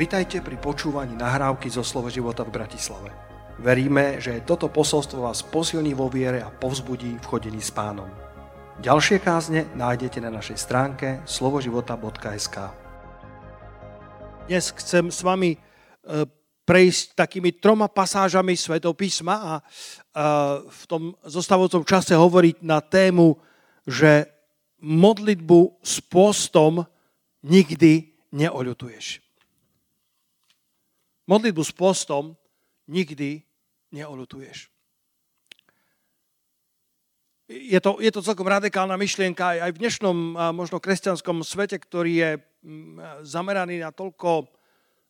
Vitajte pri počúvaní nahrávky zo Slovo života v Bratislave. Veríme, že toto posolstvo vás posilní vo viere a povzbudí v chodení s pánom. Ďalšie kázne nájdete na našej stránke slovoživota.sk Dnes chcem s vami e, prejsť takými troma pasážami Svetov písma a v tom zostávajúcom čase hovoriť na tému, že modlitbu s postom nikdy neoľutuješ modlitbu s postom nikdy neolutuješ. Je to, je to celkom radikálna myšlienka aj v dnešnom možno kresťanskom svete, ktorý je zameraný na toľko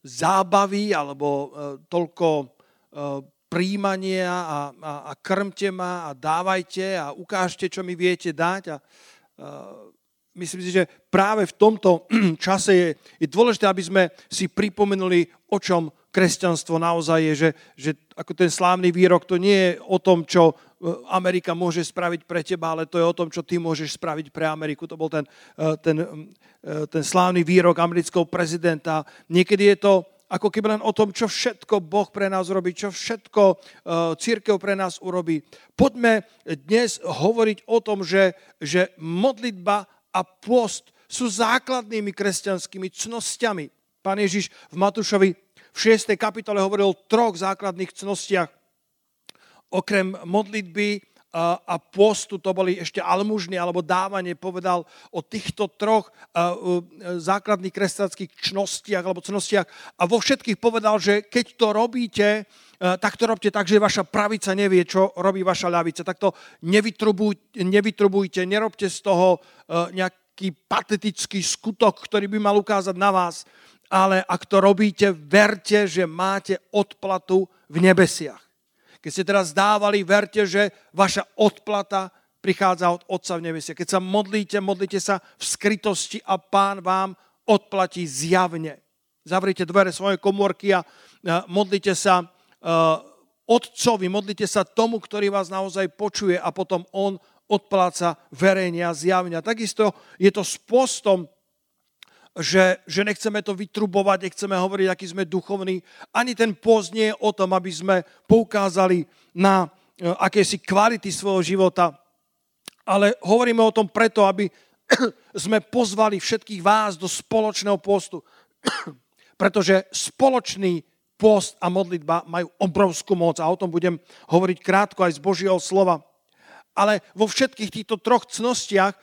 zábavy alebo e, toľko e, príjmania a, a, a krmte ma a dávajte a ukážte, čo mi viete dať. A, a myslím si, že práve v tomto čase je, je dôležité, aby sme si pripomenuli, o čom kresťanstvo naozaj je, že, že ako ten slávny výrok, to nie je o tom, čo e, Amerika môže spraviť pre teba, ale to je o tom, čo ty môžeš spraviť pre Ameriku. To bol ten, e, ten, e, ten slávny výrok amerického prezidenta. Niekedy je to ako keby len o tom, čo všetko Boh pre nás urobí, čo všetko církev pre nás urobí. Poďme dnes hovoriť o tom, že, že modlitba a post sú základnými kresťanskými cnostiami. Pán Ježiš v Matúšovi v 6. kapitole hovoril o troch základných cnostiach. Okrem modlitby a postu, to boli ešte almužny alebo dávanie, povedal o týchto troch základných kresťanských čnostiach alebo cnostiach a vo všetkých povedal, že keď to robíte, tak to robte tak, že vaša pravica nevie, čo robí vaša ľavica. Tak to nevytrubujte, nevytrubujte nerobte z toho nejaký patetický skutok, ktorý by mal ukázať na vás, ale ak to robíte, verte, že máte odplatu v nebesiach. Keď ste teraz dávali, verte, že vaša odplata prichádza od Otca v nebesiach. Keď sa modlíte, modlíte sa v skrytosti a Pán vám odplatí zjavne. Zavrite dvere svojej komórky a modlite sa Otcovi, modlite sa tomu, ktorý vás naozaj počuje a potom On odpláca verejne a zjavne. A takisto je to s postom, že, že nechceme to vytrubovať, nechceme hovoriť, aký sme duchovní. Ani ten post nie je o tom, aby sme poukázali na e, akési kvality svojho života, ale hovoríme o tom preto, aby sme pozvali všetkých vás do spoločného postu. Pretože spoločný post a modlitba majú obrovskú moc a o tom budem hovoriť krátko aj z Božieho slova. Ale vo všetkých týchto troch cnostiach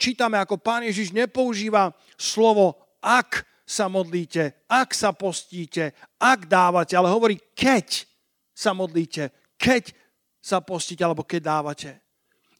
čítame, ako pán Ježiš nepoužíva slovo ak sa modlíte, ak sa postíte, ak dávate, ale hovorí keď sa modlíte, keď sa postíte alebo keď dávate.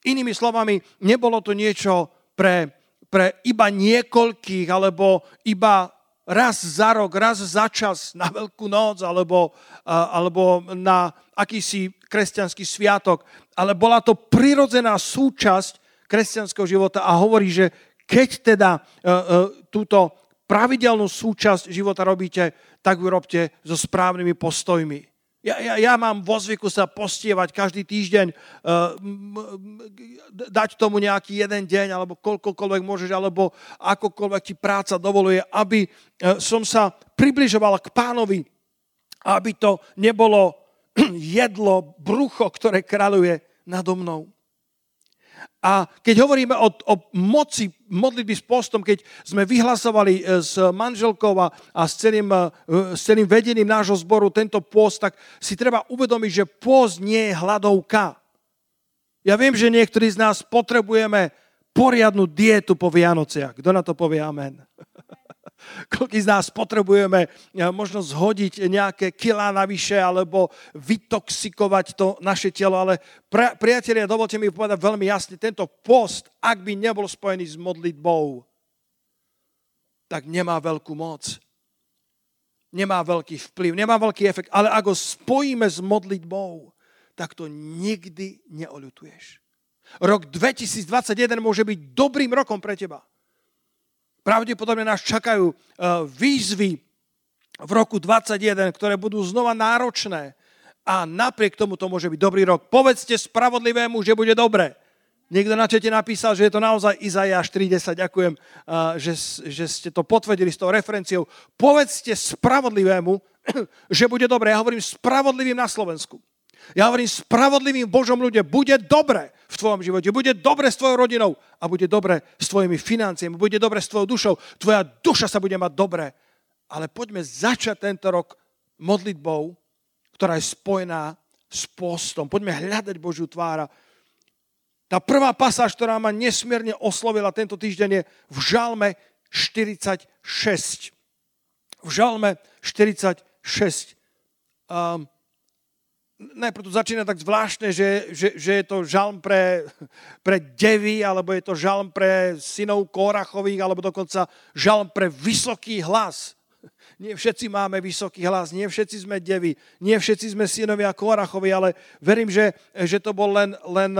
Inými slovami, nebolo to niečo pre, pre iba niekoľkých alebo iba raz za rok, raz za čas na Veľkú noc alebo, alebo na akýsi kresťanský sviatok, ale bola to prirodzená súčasť kresťanského života a hovorí, že keď teda uh, uh, túto pravidelnú súčasť života robíte, tak ju robte so správnymi postojmi. Ja, ja, ja mám vo zvyku sa postievať každý týždeň, uh, dať tomu nejaký jeden deň, alebo koľkokoľvek môžeš, alebo akokoľvek ti práca dovoluje, aby som sa približoval k pánovi, aby to nebolo jedlo, brucho, ktoré kráľuje nado mnou. A keď hovoríme o, o moci modlitby s postom, keď sme vyhlasovali e, s manželkou a, s, celým, e, s celým vedením nášho zboru tento post, tak si treba uvedomiť, že post nie je hladovka. Ja viem, že niektorí z nás potrebujeme poriadnu dietu po Vianociach. Kto na to povie amen? Koľký z nás potrebujeme eh, možno zhodiť nejaké kilá navyše alebo vytoxikovať to naše telo, ale pri, priatelia, dovolte mi povedať veľmi jasne, tento post, ak by nebol spojený s modlitbou, tak nemá veľkú moc. Nemá veľký vplyv, nemá veľký efekt, ale ak ho spojíme s modlitbou, tak to nikdy neoľutuješ. Rok 2021 môže byť dobrým rokom pre teba. Pravdepodobne nás čakajú e, výzvy v roku 2021, ktoré budú znova náročné. A napriek tomu to môže byť dobrý rok. Povedzte spravodlivému, že bude dobre. Niekto na čete napísal, že je to naozaj Izajáš 4.10. Ďakujem, že, že ste to potvrdili s tou referenciou. Povedzte spravodlivému, že bude dobre. Ja hovorím spravodlivým na Slovensku. Ja hovorím spravodlivým Božom ľudia, bude dobre v tvojom živote, bude dobre s tvojou rodinou a bude dobre s tvojimi financiami, bude dobre s tvojou dušou. Tvoja duša sa bude mať dobre. Ale poďme začať tento rok modlitbou, ktorá je spojená s postom. Poďme hľadať Božiu tvára. Tá prvá pasáž, ktorá ma nesmierne oslovila tento týždeň je v Žalme 46. V Žalme 46. Um, najprv to začína tak zvláštne, že, že, že je to žalm pre, pre devy, alebo je to žalm pre synov Korachových, alebo dokonca žalm pre vysoký hlas. Nie všetci máme vysoký hlas, nie všetci sme devy, nie všetci sme synovia Korachovi, ale verím, že, že to bol len, len,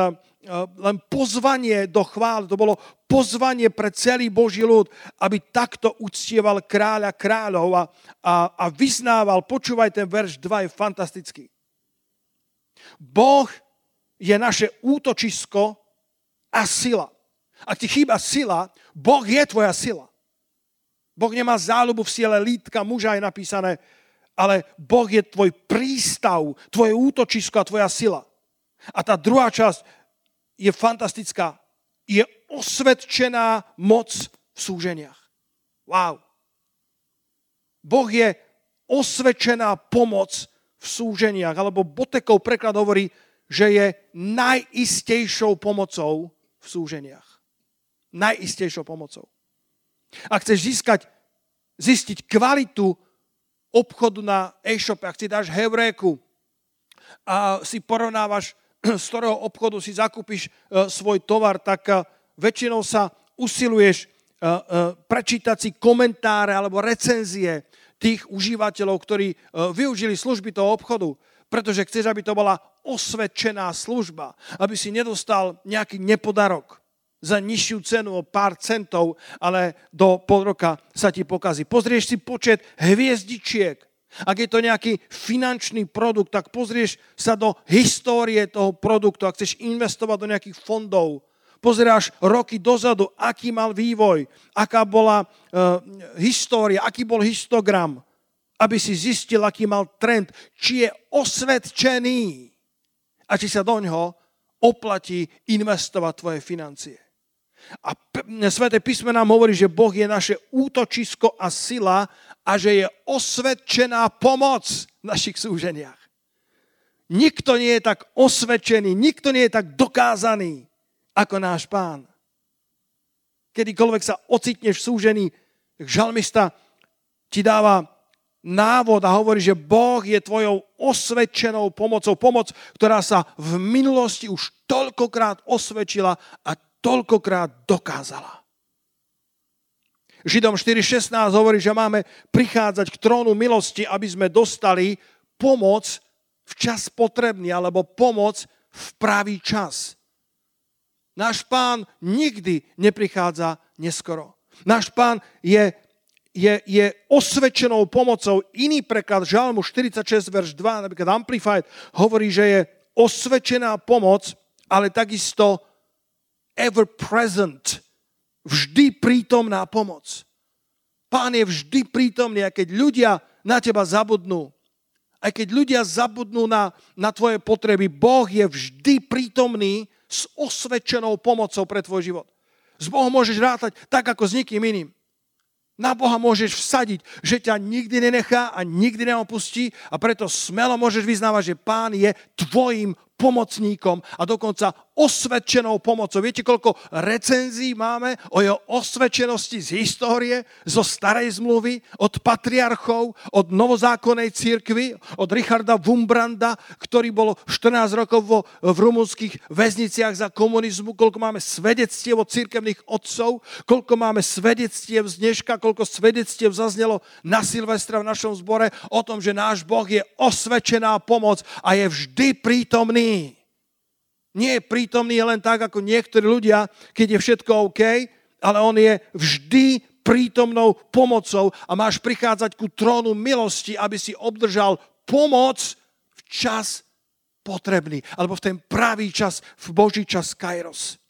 len pozvanie do chvály, to bolo pozvanie pre celý Boží ľud, aby takto uctieval kráľa kráľov a, a, a vyznával, počúvaj ten verš 2, je fantastický. Boh je naše útočisko a sila. Ak ti chýba sila, Boh je tvoja sila. Boh nemá záľubu v siele lítka muža, je napísané, ale Boh je tvoj prístav, tvoje útočisko a tvoja sila. A tá druhá časť je fantastická. Je osvedčená moc v súženiach. Wow. Boh je osvedčená pomoc v súženiach, alebo Botekov preklad hovorí, že je najistejšou pomocou v súženiach. Najistejšou pomocou. Ak chceš získať, zistiť kvalitu obchodu na e-shope, ak si dáš heuréku a si porovnávaš, z ktorého obchodu si zakúpiš e, svoj tovar, tak e, väčšinou sa usiluješ e, prečítať si komentáre alebo recenzie tých užívateľov, ktorí e, využili služby toho obchodu, pretože chceš, aby to bola osvedčená služba, aby si nedostal nejaký nepodarok za nižšiu cenu o pár centov, ale do pol roka sa ti pokazí. Pozrieš si počet hviezdičiek. Ak je to nejaký finančný produkt, tak pozrieš sa do histórie toho produktu. Ak chceš investovať do nejakých fondov, pozeráš roky dozadu, aký mal vývoj, aká bola uh, história, aký bol histogram, aby si zistil, aký mal trend, či je osvedčený a či sa do ňoho oplatí investovať tvoje financie. A Sveté písme nám hovorí, že Boh je naše útočisko a sila a že je osvedčená pomoc v našich súženiach. Nikto nie je tak osvedčený, nikto nie je tak dokázaný, ako náš pán. Kedykoľvek sa ocitneš v súžení, žalmista ti dáva návod a hovorí, že Boh je tvojou osvedčenou pomocou. Pomoc, ktorá sa v minulosti už toľkokrát osvedčila a toľkokrát dokázala. Židom 4.16 hovorí, že máme prichádzať k trónu milosti, aby sme dostali pomoc v čas potrebný, alebo pomoc v pravý čas. Náš pán nikdy neprichádza neskoro. Náš pán je, je, je osvedčenou pomocou. Iný preklad Žalmu 46, verš 2, napríklad Amplified, hovorí, že je osvedčená pomoc, ale takisto ever present, vždy prítomná pomoc. Pán je vždy prítomný a keď ľudia na teba zabudnú, aj keď ľudia zabudnú na, na tvoje potreby, Boh je vždy prítomný s osvedčenou pomocou pre tvoj život. S Bohom môžeš rátať tak, ako s nikým iným. Na Boha môžeš vsadiť, že ťa nikdy nenechá a nikdy neopustí a preto smelo môžeš vyznávať, že Pán je tvojim pomocníkom a dokonca osvedčenou pomocou. Viete, koľko recenzií máme o jeho osvedčenosti z histórie, zo starej zmluvy, od patriarchov, od novozákonnej církvy, od Richarda Wumbranda, ktorý bol 14 rokov vo, v rumunských väzniciach za komunizmu, koľko máme svedectiev od církevných otcov, koľko máme svedectiev z dneška, koľko svedectiev zaznelo na Silvestra v našom zbore o tom, že náš Boh je osvedčená pomoc a je vždy prítomný nie je prítomný len tak, ako niektorí ľudia, keď je všetko OK, ale on je vždy prítomnou pomocou a máš prichádzať ku trónu milosti, aby si obdržal pomoc v čas potrebný, alebo v ten pravý čas, v Boží čas Kairos.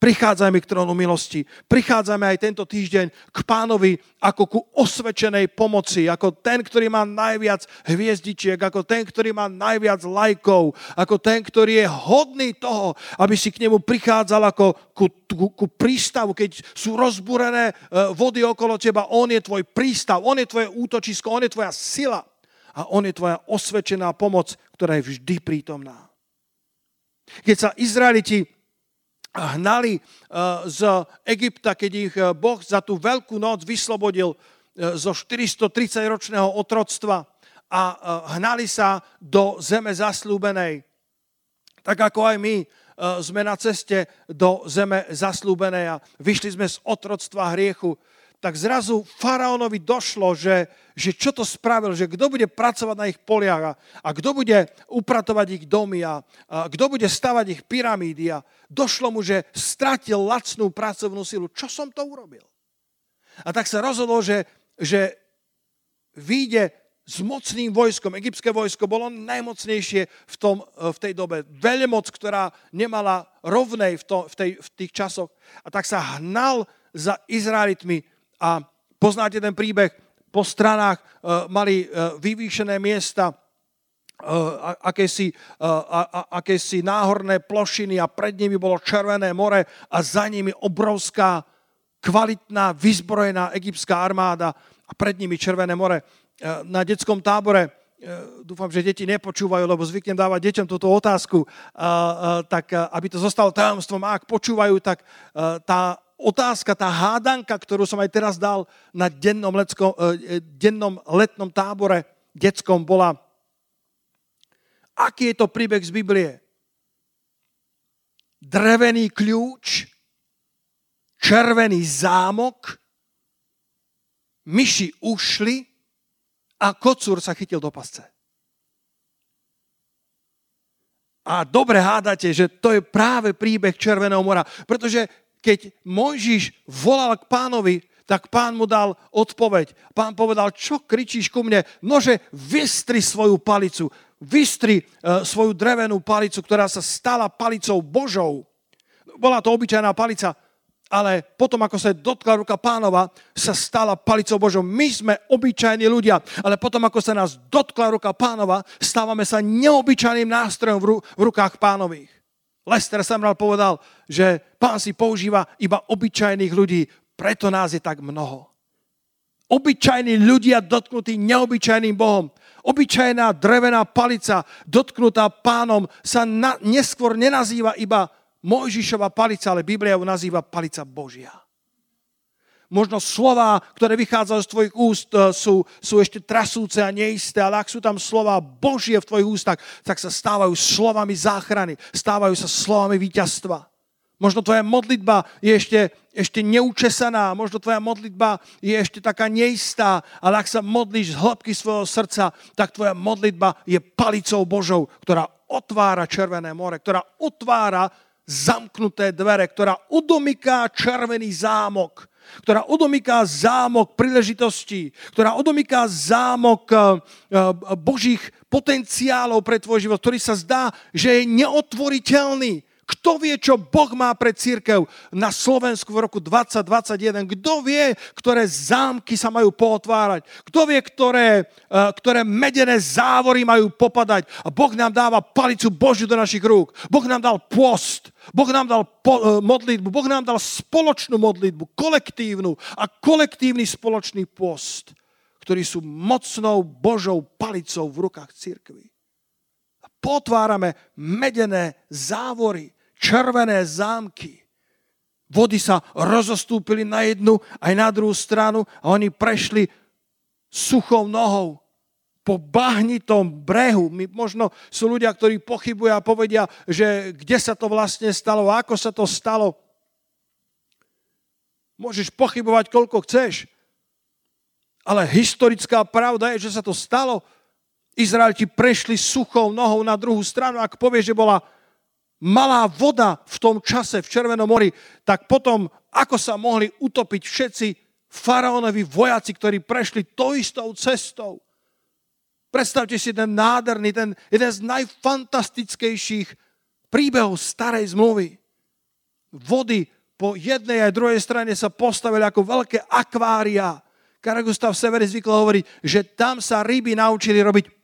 Prichádzajme k trónu milosti. Prichádzame aj tento týždeň k pánovi ako ku osvečenej pomoci, ako ten, ktorý má najviac hviezdičiek, ako ten, ktorý má najviac lajkov, ako ten, ktorý je hodný toho, aby si k nemu prichádzal ako ku, ku, ku prístavu, keď sú rozbúrené e, vody okolo teba. On je tvoj prístav, on je tvoje útočisko, on je tvoja sila a on je tvoja osvečená pomoc, ktorá je vždy prítomná. Keď sa Izraeliti hnali eh, z Egypta, keď ich eh, Boh za tú veľkú noc vyslobodil eh, zo 430-ročného otroctva a hnali sa do zeme zaslúbenej. Tak ako aj my sme na ceste do zeme zaslúbenej a vyšli sme z otroctva hriechu, tak zrazu faraónovi došlo, že, že čo to spravil, že kto bude pracovať na ich poliach a, a kto bude upratovať ich domy a, a kto bude stavať ich pyramídy a došlo mu, že stratil lacnú pracovnú silu. Čo som to urobil? A tak sa rozhodol, že, že vyjde s mocným vojskom. Egyptské vojsko bolo najmocnejšie v, tom, v tej dobe. Veľmoc, ktorá nemala rovnej v, to, v, tej, v tých časoch. A tak sa hnal za Izraelitmi a poznáte ten príbeh, po stranách uh, mali uh, vyvýšené miesta, uh, akési, akési náhorné plošiny a pred nimi bolo Červené more a za nimi obrovská, kvalitná, vyzbrojená egyptská armáda a pred nimi Červené more. Na detskom tábore dúfam, že deti nepočúvajú, lebo zvyknem dávať deťom túto otázku, tak aby to zostalo tajomstvom. A ak počúvajú, tak tá otázka, tá hádanka, ktorú som aj teraz dal na dennom, letsko, e, e, dennom letnom tábore detskom, bola, aký je to príbeh z Biblie? Drevený kľúč, červený zámok, myši ušli a kocúr sa chytil do pasce. A dobre hádate, že to je práve príbeh Červeného mora, pretože keď Mojžiš volal k pánovi, tak pán mu dal odpoveď. Pán povedal, čo kričíš ku mne? Nože, vystri svoju palicu. Vystri uh, svoju drevenú palicu, ktorá sa stala palicou Božou. Bola to obyčajná palica, ale potom, ako sa dotkla ruka pánova, sa stala palicou Božou. My sme obyčajní ľudia, ale potom, ako sa nás dotkla ruka pánova, stávame sa neobyčajným nástrojom v, ru- v rukách pánových. Lester Samral povedal, že pán si používa iba obyčajných ľudí, preto nás je tak mnoho. Obyčajní ľudia dotknutí neobyčajným Bohom. Obyčajná drevená palica dotknutá pánom sa na, neskôr nenazýva iba Mojžišova palica, ale Biblia ju nazýva palica Božia možno slova, ktoré vychádzajú z tvojich úst, e, sú, sú ešte trasúce a neisté, ale ak sú tam slova Božie v tvojich ústach, tak sa stávajú slovami záchrany, stávajú sa slovami víťazstva. Možno tvoja modlitba je ešte, ešte neučesaná, možno tvoja modlitba je ešte taká neistá, ale ak sa modlíš z hĺbky svojho srdca, tak tvoja modlitba je palicou Božou, ktorá otvára Červené more, ktorá otvára zamknuté dvere, ktorá udomyká červený zámok, ktorá odomyká zámok príležitostí, ktorá odomyká zámok eh, eh, božích potenciálov pre tvoj život, ktorý sa zdá, že je neotvoriteľný. Kto vie, čo Boh má pre církev na Slovensku v roku 2021? Kto vie, ktoré zámky sa majú pootvárať? Kto vie, ktoré, eh, ktoré medené závory majú popadať? A Boh nám dáva palicu Božiu do našich rúk. Boh nám dal post. Boh nám dal po, eh, modlitbu. Boh nám dal spoločnú modlitbu, kolektívnu a kolektívny spoločný post, ktorí sú mocnou Božou palicou v rukách církvy. Potvárame medené závory červené zámky. Vody sa rozostúpili na jednu aj na druhú stranu a oni prešli suchou nohou po bahnitom brehu. My, možno sú ľudia, ktorí pochybujú a povedia, že kde sa to vlastne stalo, ako sa to stalo. Môžeš pochybovať, koľko chceš, ale historická pravda je, že sa to stalo. Izraelti prešli suchou nohou na druhú stranu. Ak povieš, že bola malá voda v tom čase v Červenom mori, tak potom ako sa mohli utopiť všetci faraónovi vojaci, ktorí prešli to istou cestou. Predstavte si ten nádherný, ten jeden z najfantastickejších príbehov starej zmluvy. vody po jednej aj druhej strane sa postavili ako veľké akvária. Karel Gustav Severy zvykol hovoriť, že tam sa ryby naučili robiť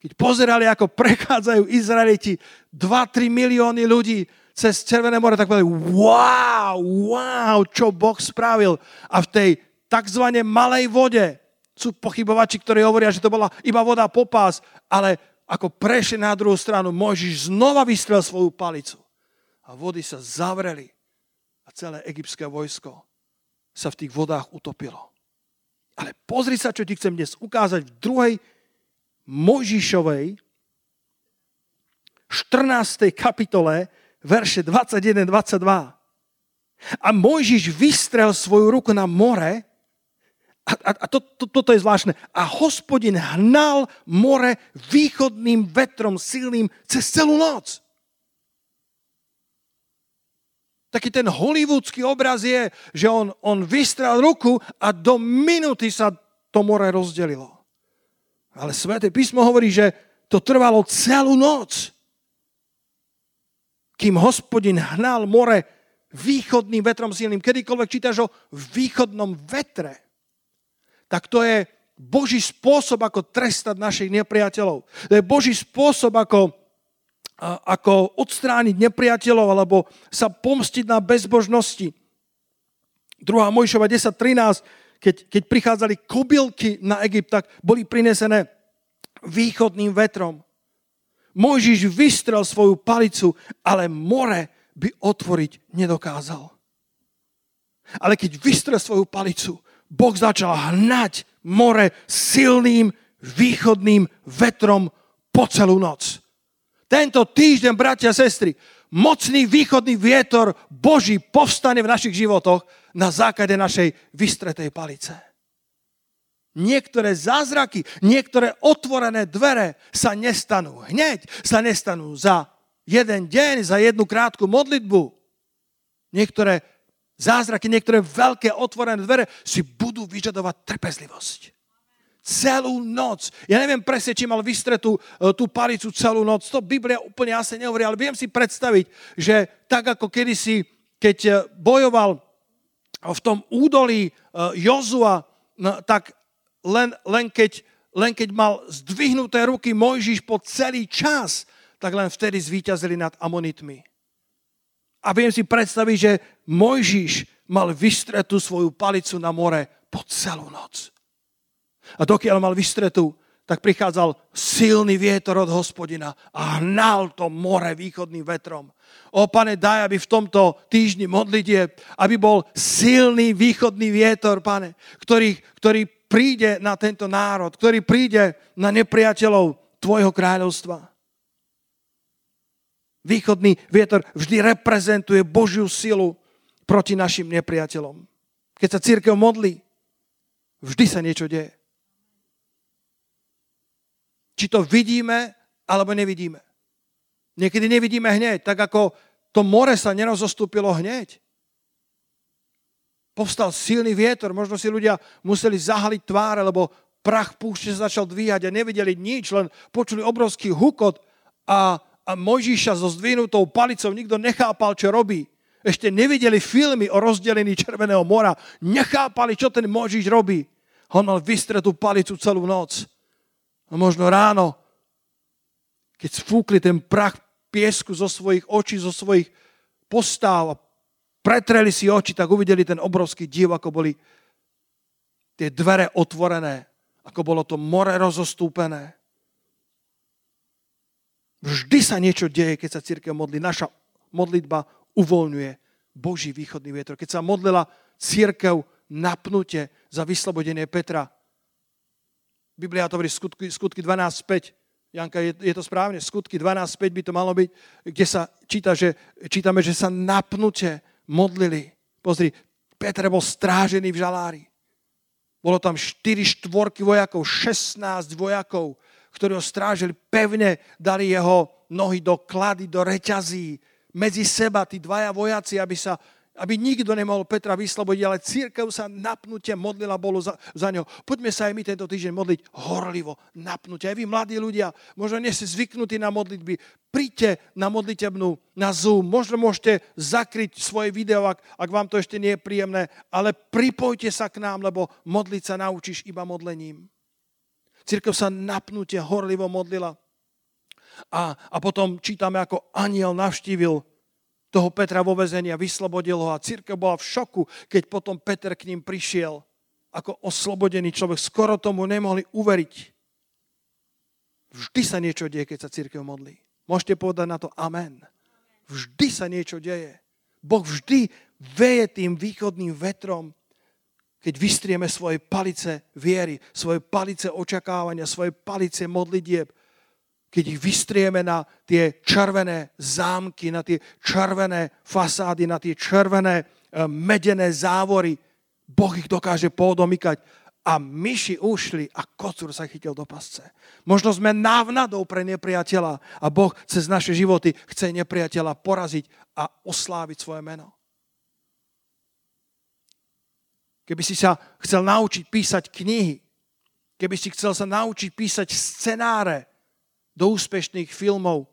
keď pozerali, ako prechádzajú Izraeliti 2-3 milióny ľudí cez Červené more, tak povedali, wow, wow, čo Boh spravil. A v tej tzv. malej vode sú pochybovači, ktorí hovoria, že to bola iba voda popás, ale ako prešli na druhú stranu, Mojžiš znova vystrel svoju palicu. A vody sa zavreli a celé egyptské vojsko sa v tých vodách utopilo. Ale pozri sa, čo ti chcem dnes ukázať v druhej Mojžišovej 14. kapitole, verše 21-22. A Mojžiš vystrel svoju ruku na more a, a, a to, to, toto je zvláštne. A hospodin hnal more východným vetrom silným cez celú noc. Taký ten hollywoodsky obraz je, že on, on vystrel ruku a do minuty sa to more rozdelilo. Ale Sveté písmo hovorí, že to trvalo celú noc, kým hospodin hnal more východným vetrom silným. Kedykoľvek čítaš o východnom vetre, tak to je Boží spôsob, ako trestať našich nepriateľov. To je Boží spôsob, ako, ako odstrániť nepriateľov alebo sa pomstiť na bezbožnosti. 2. Mojšova 10.13 keď, keď prichádzali kobylky na Egypt, tak boli prinesené východným vetrom. Mojžiš vystrel svoju palicu, ale more by otvoriť nedokázal. Ale keď vystrel svoju palicu, Boh začal hnať more silným východným vetrom po celú noc. Tento týždeň, bratia a sestry, mocný východný vietor Boží povstane v našich životoch na základe našej vystretej palice. Niektoré zázraky, niektoré otvorené dvere sa nestanú hneď, sa nestanú za jeden deň, za jednu krátku modlitbu. Niektoré zázraky, niektoré veľké otvorené dvere si budú vyžadovať trpezlivosť. Celú noc. Ja neviem presne, či mal vystretú e, tú palicu celú noc. To Biblia úplne asi nehovorí, ale viem si predstaviť, že tak ako kedysi, keď e, bojoval v tom údolí e, Jozua, tak len, len, keď, len keď mal zdvihnuté ruky Mojžiš po celý čas, tak len vtedy zvíťazili nad Amonitmi. A viem si predstaviť, že Mojžiš mal vystretú svoju palicu na more po celú noc. A dokiaľ mal vystretú, tak prichádzal silný vietor od hospodina a hnal to more východným vetrom. O pane, daj, aby v tomto týždni modlitie, aby bol silný východný vietor, pane, ktorý, ktorý príde na tento národ, ktorý príde na nepriateľov tvojho kráľovstva. Východný vietor vždy reprezentuje Božiu silu proti našim nepriateľom. Keď sa církev modlí, vždy sa niečo deje. Či to vidíme, alebo nevidíme. Niekedy nevidíme hneď, tak ako to more sa nerozostúpilo hneď. Povstal silný vietor, možno si ľudia museli zahaliť tváre, lebo prach púšte sa začal dvíhať a nevideli nič, len počuli obrovský hukot a, a Mojžiša so zdvinutou palicou nikto nechápal, čo robí. Ešte nevideli filmy o rozdelení Červeného mora, nechápali, čo ten Mojžiš robí. On mal vystretú palicu celú noc. A možno ráno, keď sfúkli ten prach piesku zo svojich očí, zo svojich postáv a pretreli si oči, tak uvideli ten obrovský div, ako boli tie dvere otvorené, ako bolo to more rozostúpené. Vždy sa niečo deje, keď sa církev modlí. Naša modlitba uvoľňuje Boží východný vietor. Keď sa modlila církev napnutie za vyslobodenie Petra, Biblia to hovorí skutky, skutky 12.5. Janka, je, je to správne? Skutky 12.5 by to malo byť, kde sa číta, že, čítame, že sa napnute modlili. Pozri, Peter bol strážený v žalári. Bolo tam 4 štvorky vojakov, 16 vojakov, ktorí ho strážili. Pevne dali jeho nohy do klady, do reťazí. Medzi seba tí dvaja vojaci, aby sa aby nikto nemohol Petra vyslobodiť, ale církev sa napnutie modlila bolo za, za ňo. Poďme sa aj my tento týždeň modliť horlivo, napnutie. Aj vy, mladí ľudia, možno nie ste zvyknutí na modlitby, príďte na modlitebnú, na Zoom. Možno môžete zakryť svoje video, ak, ak vám to ešte nie je príjemné, ale pripojte sa k nám, lebo modliť sa naučíš iba modlením. Církev sa napnutie horlivo modlila. A, a potom čítame, ako aniel navštívil toho Petra vo vezenia, vyslobodil ho a církev bola v šoku, keď potom Peter k ním prišiel ako oslobodený človek. Skoro tomu nemohli uveriť. Vždy sa niečo deje, keď sa církev modlí. Môžete povedať na to amen. Vždy sa niečo deje. Boh vždy veje tým východným vetrom, keď vystrieme svoje palice viery, svoje palice očakávania, svoje palice modlitieb, keď ich vystrieme na tie červené zámky, na tie červené fasády, na tie červené eh, medené závory, Boh ich dokáže podomykať a myši ušli a kocúr sa chytil do pasce. Možno sme návnadou pre nepriateľa a Boh cez naše životy chce nepriateľa poraziť a osláviť svoje meno. Keby si sa chcel naučiť písať knihy, keby si chcel sa naučiť písať scenáre, do úspešných filmov,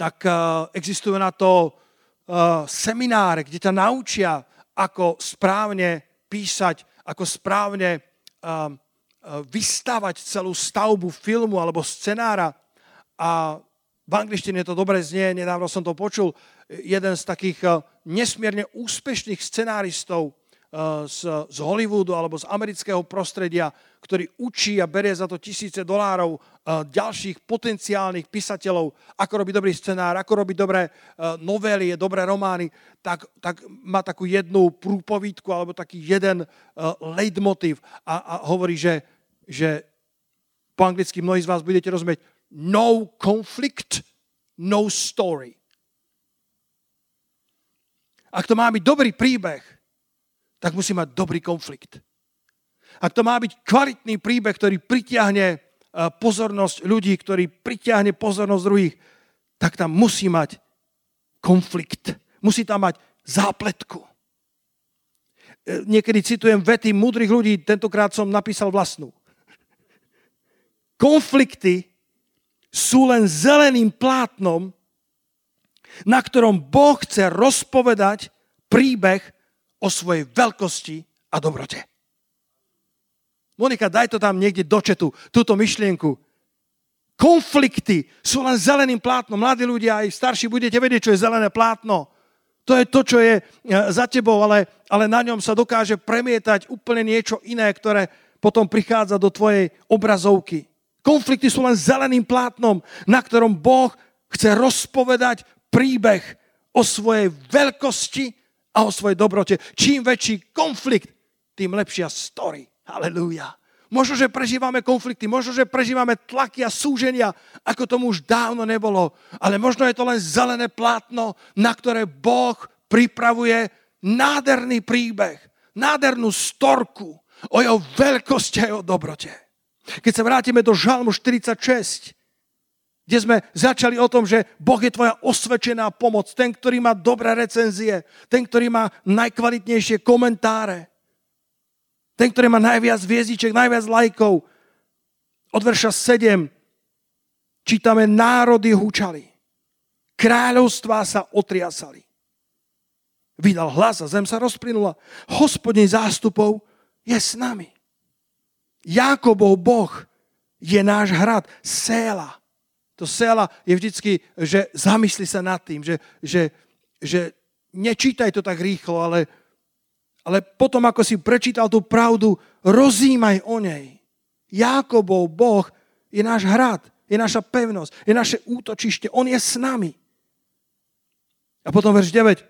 tak uh, existujú na to uh, semináre, kde ťa naučia, ako správne písať, ako správne uh, vystavať celú stavbu filmu alebo scenára. A v angličtine to dobre znie, nedávno som to počul, jeden z takých nesmierne úspešných scenáristov z, z Hollywoodu alebo z amerického prostredia, ktorý učí a berie za to tisíce dolárov ďalších potenciálnych písateľov, ako robiť dobrý scenár, ako robiť dobré novely, dobré romány, tak, tak má takú jednu prúpovídku alebo taký jeden leitmotiv a, a hovorí, že, že po anglicky mnohí z vás budete rozumieť no conflict, no story. Ak to má byť dobrý príbeh, tak musí mať dobrý konflikt. Ak to má byť kvalitný príbeh, ktorý pritiahne e, pozornosť ľudí, ktorý pritiahne pozornosť druhých, tak tam musí mať konflikt. Musí tam mať zápletku. E, niekedy citujem vety múdrych ľudí, tentokrát som napísal vlastnú. Konflikty sú len zeleným plátnom, na ktorom Boh chce rozpovedať príbeh o svojej veľkosti a dobrote. Monika, daj to tam niekde do četu, túto myšlienku. Konflikty sú len zeleným plátnom. Mladí ľudia, aj starší, budete vedieť, čo je zelené plátno. To je to, čo je e, za tebou, ale, ale na ňom sa dokáže premietať úplne niečo iné, ktoré potom prichádza do tvojej obrazovky. Konflikty sú len zeleným plátnom, na ktorom Boh chce rozpovedať príbeh o svojej veľkosti a o svojej dobrote. Čím väčší konflikt, tým lepšia story. Halelúja. Možno, že prežívame konflikty, možno, že prežívame tlaky a súženia, ako tomu už dávno nebolo. Ale možno je to len zelené plátno, na ktoré Boh pripravuje nádherný príbeh, nádhernú storku o jeho veľkosti a jeho dobrote. Keď sa vrátime do Žalmu 46, kde sme začali o tom, že Boh je tvoja osvedčená pomoc, ten, ktorý má dobré recenzie, ten, ktorý má najkvalitnejšie komentáre, ten, ktorý má najviac hviezdiček, najviac lajkov. Od verša 7 čítame, národy hučali, kráľovstvá sa otriasali. Vydal hlas a zem sa rozplynula. Hospodin zástupov je s nami. Jakobov Boh je náš hrad, Séla to sela je vždycky, že zamysli sa nad tým, že, že, že nečítaj to tak rýchlo, ale, ale potom, ako si prečítal tú pravdu, rozímaj o nej. Jákobov Boh je náš hrad, je naša pevnosť, je naše útočište, On je s nami. A potom verš 9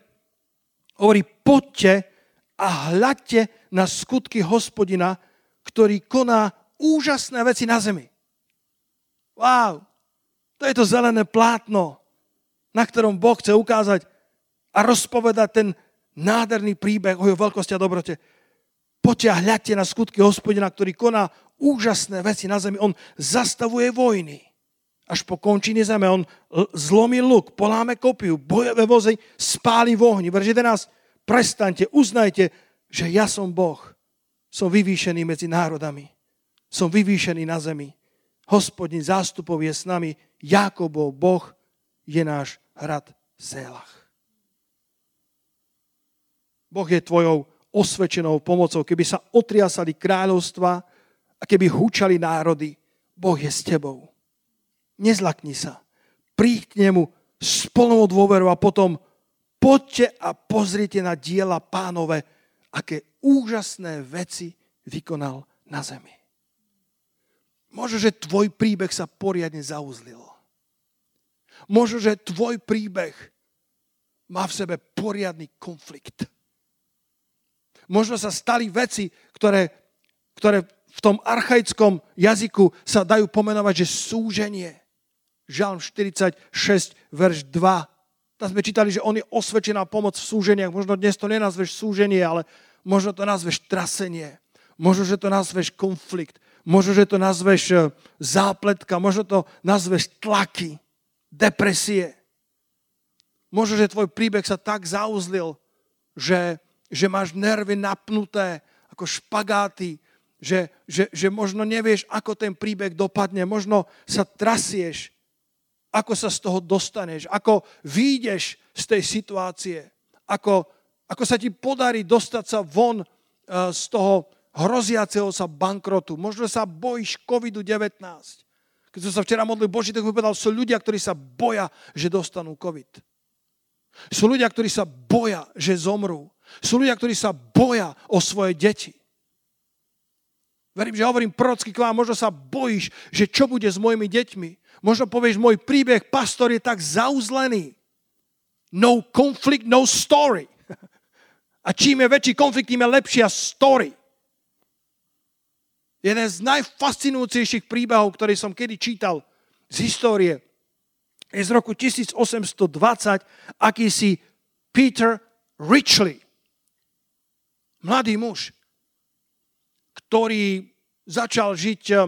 hovorí, poďte a hľadte na skutky hospodina, ktorý koná úžasné veci na zemi. Wow, to je to zelené plátno, na ktorom Boh chce ukázať a rozpovedať ten nádherný príbeh o jeho veľkosti a dobrote. Poďte a hľadte na skutky hospodina, ktorý koná úžasné veci na zemi. On zastavuje vojny až po končiny zeme. On zlomí luk, poláme kopiu, bojové vozy spáli v ohni. Verš 11, prestaňte, uznajte, že ja som Boh. Som vyvýšený medzi národami. Som vyvýšený na zemi. Hospodin zástupov je s nami. Jakobov Boh je náš hrad Sélach. Boh je tvojou osvedčenou pomocou. Keby sa otriasali kráľovstva a keby húčali národy, Boh je s tebou nezlakni sa. Príď k nemu s plnou dôverou a potom poďte a pozrite na diela pánové, aké úžasné veci vykonal na zemi. Možno, že tvoj príbeh sa poriadne zauzlil. Možno, že tvoj príbeh má v sebe poriadny konflikt. Možno sa stali veci, ktoré, ktoré v tom archaickom jazyku sa dajú pomenovať, že súženie. Žalm 46, verš 2. Tam sme čítali, že on je osvedčená pomoc v súženiach. Možno dnes to nenazveš súženie, ale možno to nazveš trasenie. Možno, že to nazveš konflikt. Možno, že to nazveš e, zápletka. Možno to nazveš tlaky, depresie. Možno, že tvoj príbeh sa tak zauzlil, že, že máš nervy napnuté ako špagáty, že, že, že možno nevieš, ako ten príbeh dopadne. Možno sa trasieš ako sa z toho dostaneš, ako výjdeš z tej situácie, ako, ako sa ti podarí dostať sa von eh, z toho hroziaceho sa bankrotu. Možno sa bojíš COVID-19. Keď som sa včera modlil, Boží tak povedal, sú ľudia, ktorí sa boja, že dostanú COVID. Sú ľudia, ktorí sa boja, že zomrú. Sú ľudia, ktorí sa boja o svoje deti. Verím, že hovorím prorocky k vám, možno sa bojíš, že čo bude s mojimi deťmi. Možno povieš, môj príbeh, pastor, je tak zauzlený. No conflict, no story. A čím je väčší konflikt, tým je lepšia story. Jeden z najfascinujúcejších príbehov, ktorý som kedy čítal z histórie, je z roku 1820, akýsi Peter Richley. Mladý muž, ktorý začal žiť eh,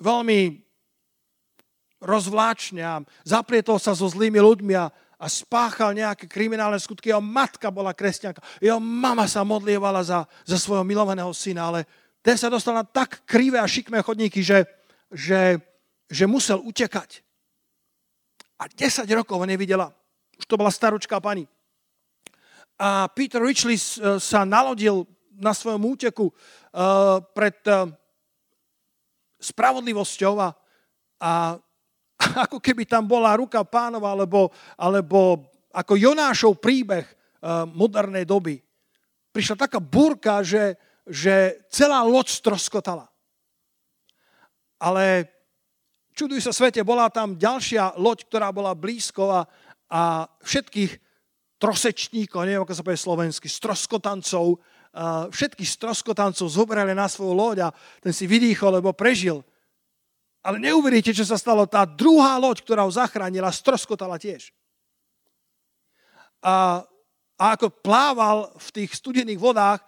veľmi rozvláčne a zaprietol sa so zlými ľuďmi a, a spáchal nejaké kriminálne skutky. Jeho matka bola kresťanka, jeho mama sa modlievala za, za svojho milovaného syna, ale ten sa dostal na tak krivé a šikmé chodníky, že, že, že musel utekať. A 10 rokov ho nevidela. Už to bola staručká pani. A Peter Richley sa nalodil na svojom úteku uh, pred uh, spravodlivosťou a, a ako keby tam bola ruka pánova, alebo, alebo ako Jonášov príbeh modernej doby. Prišla taká burka, že, že celá loď stroskotala. Ale čuduj sa svete, bola tam ďalšia loď, ktorá bola blízko a, a všetkých trosečníkov, neviem, ako sa povie slovensky, stroskotancov, všetkých stroskotancov zobrali na svoju loď a ten si vydýchol, lebo prežil. Ale neuveríte, čo sa stalo. Tá druhá loď, ktorá ho zachránila, stroskotala tiež. A, a ako plával v tých studených vodách,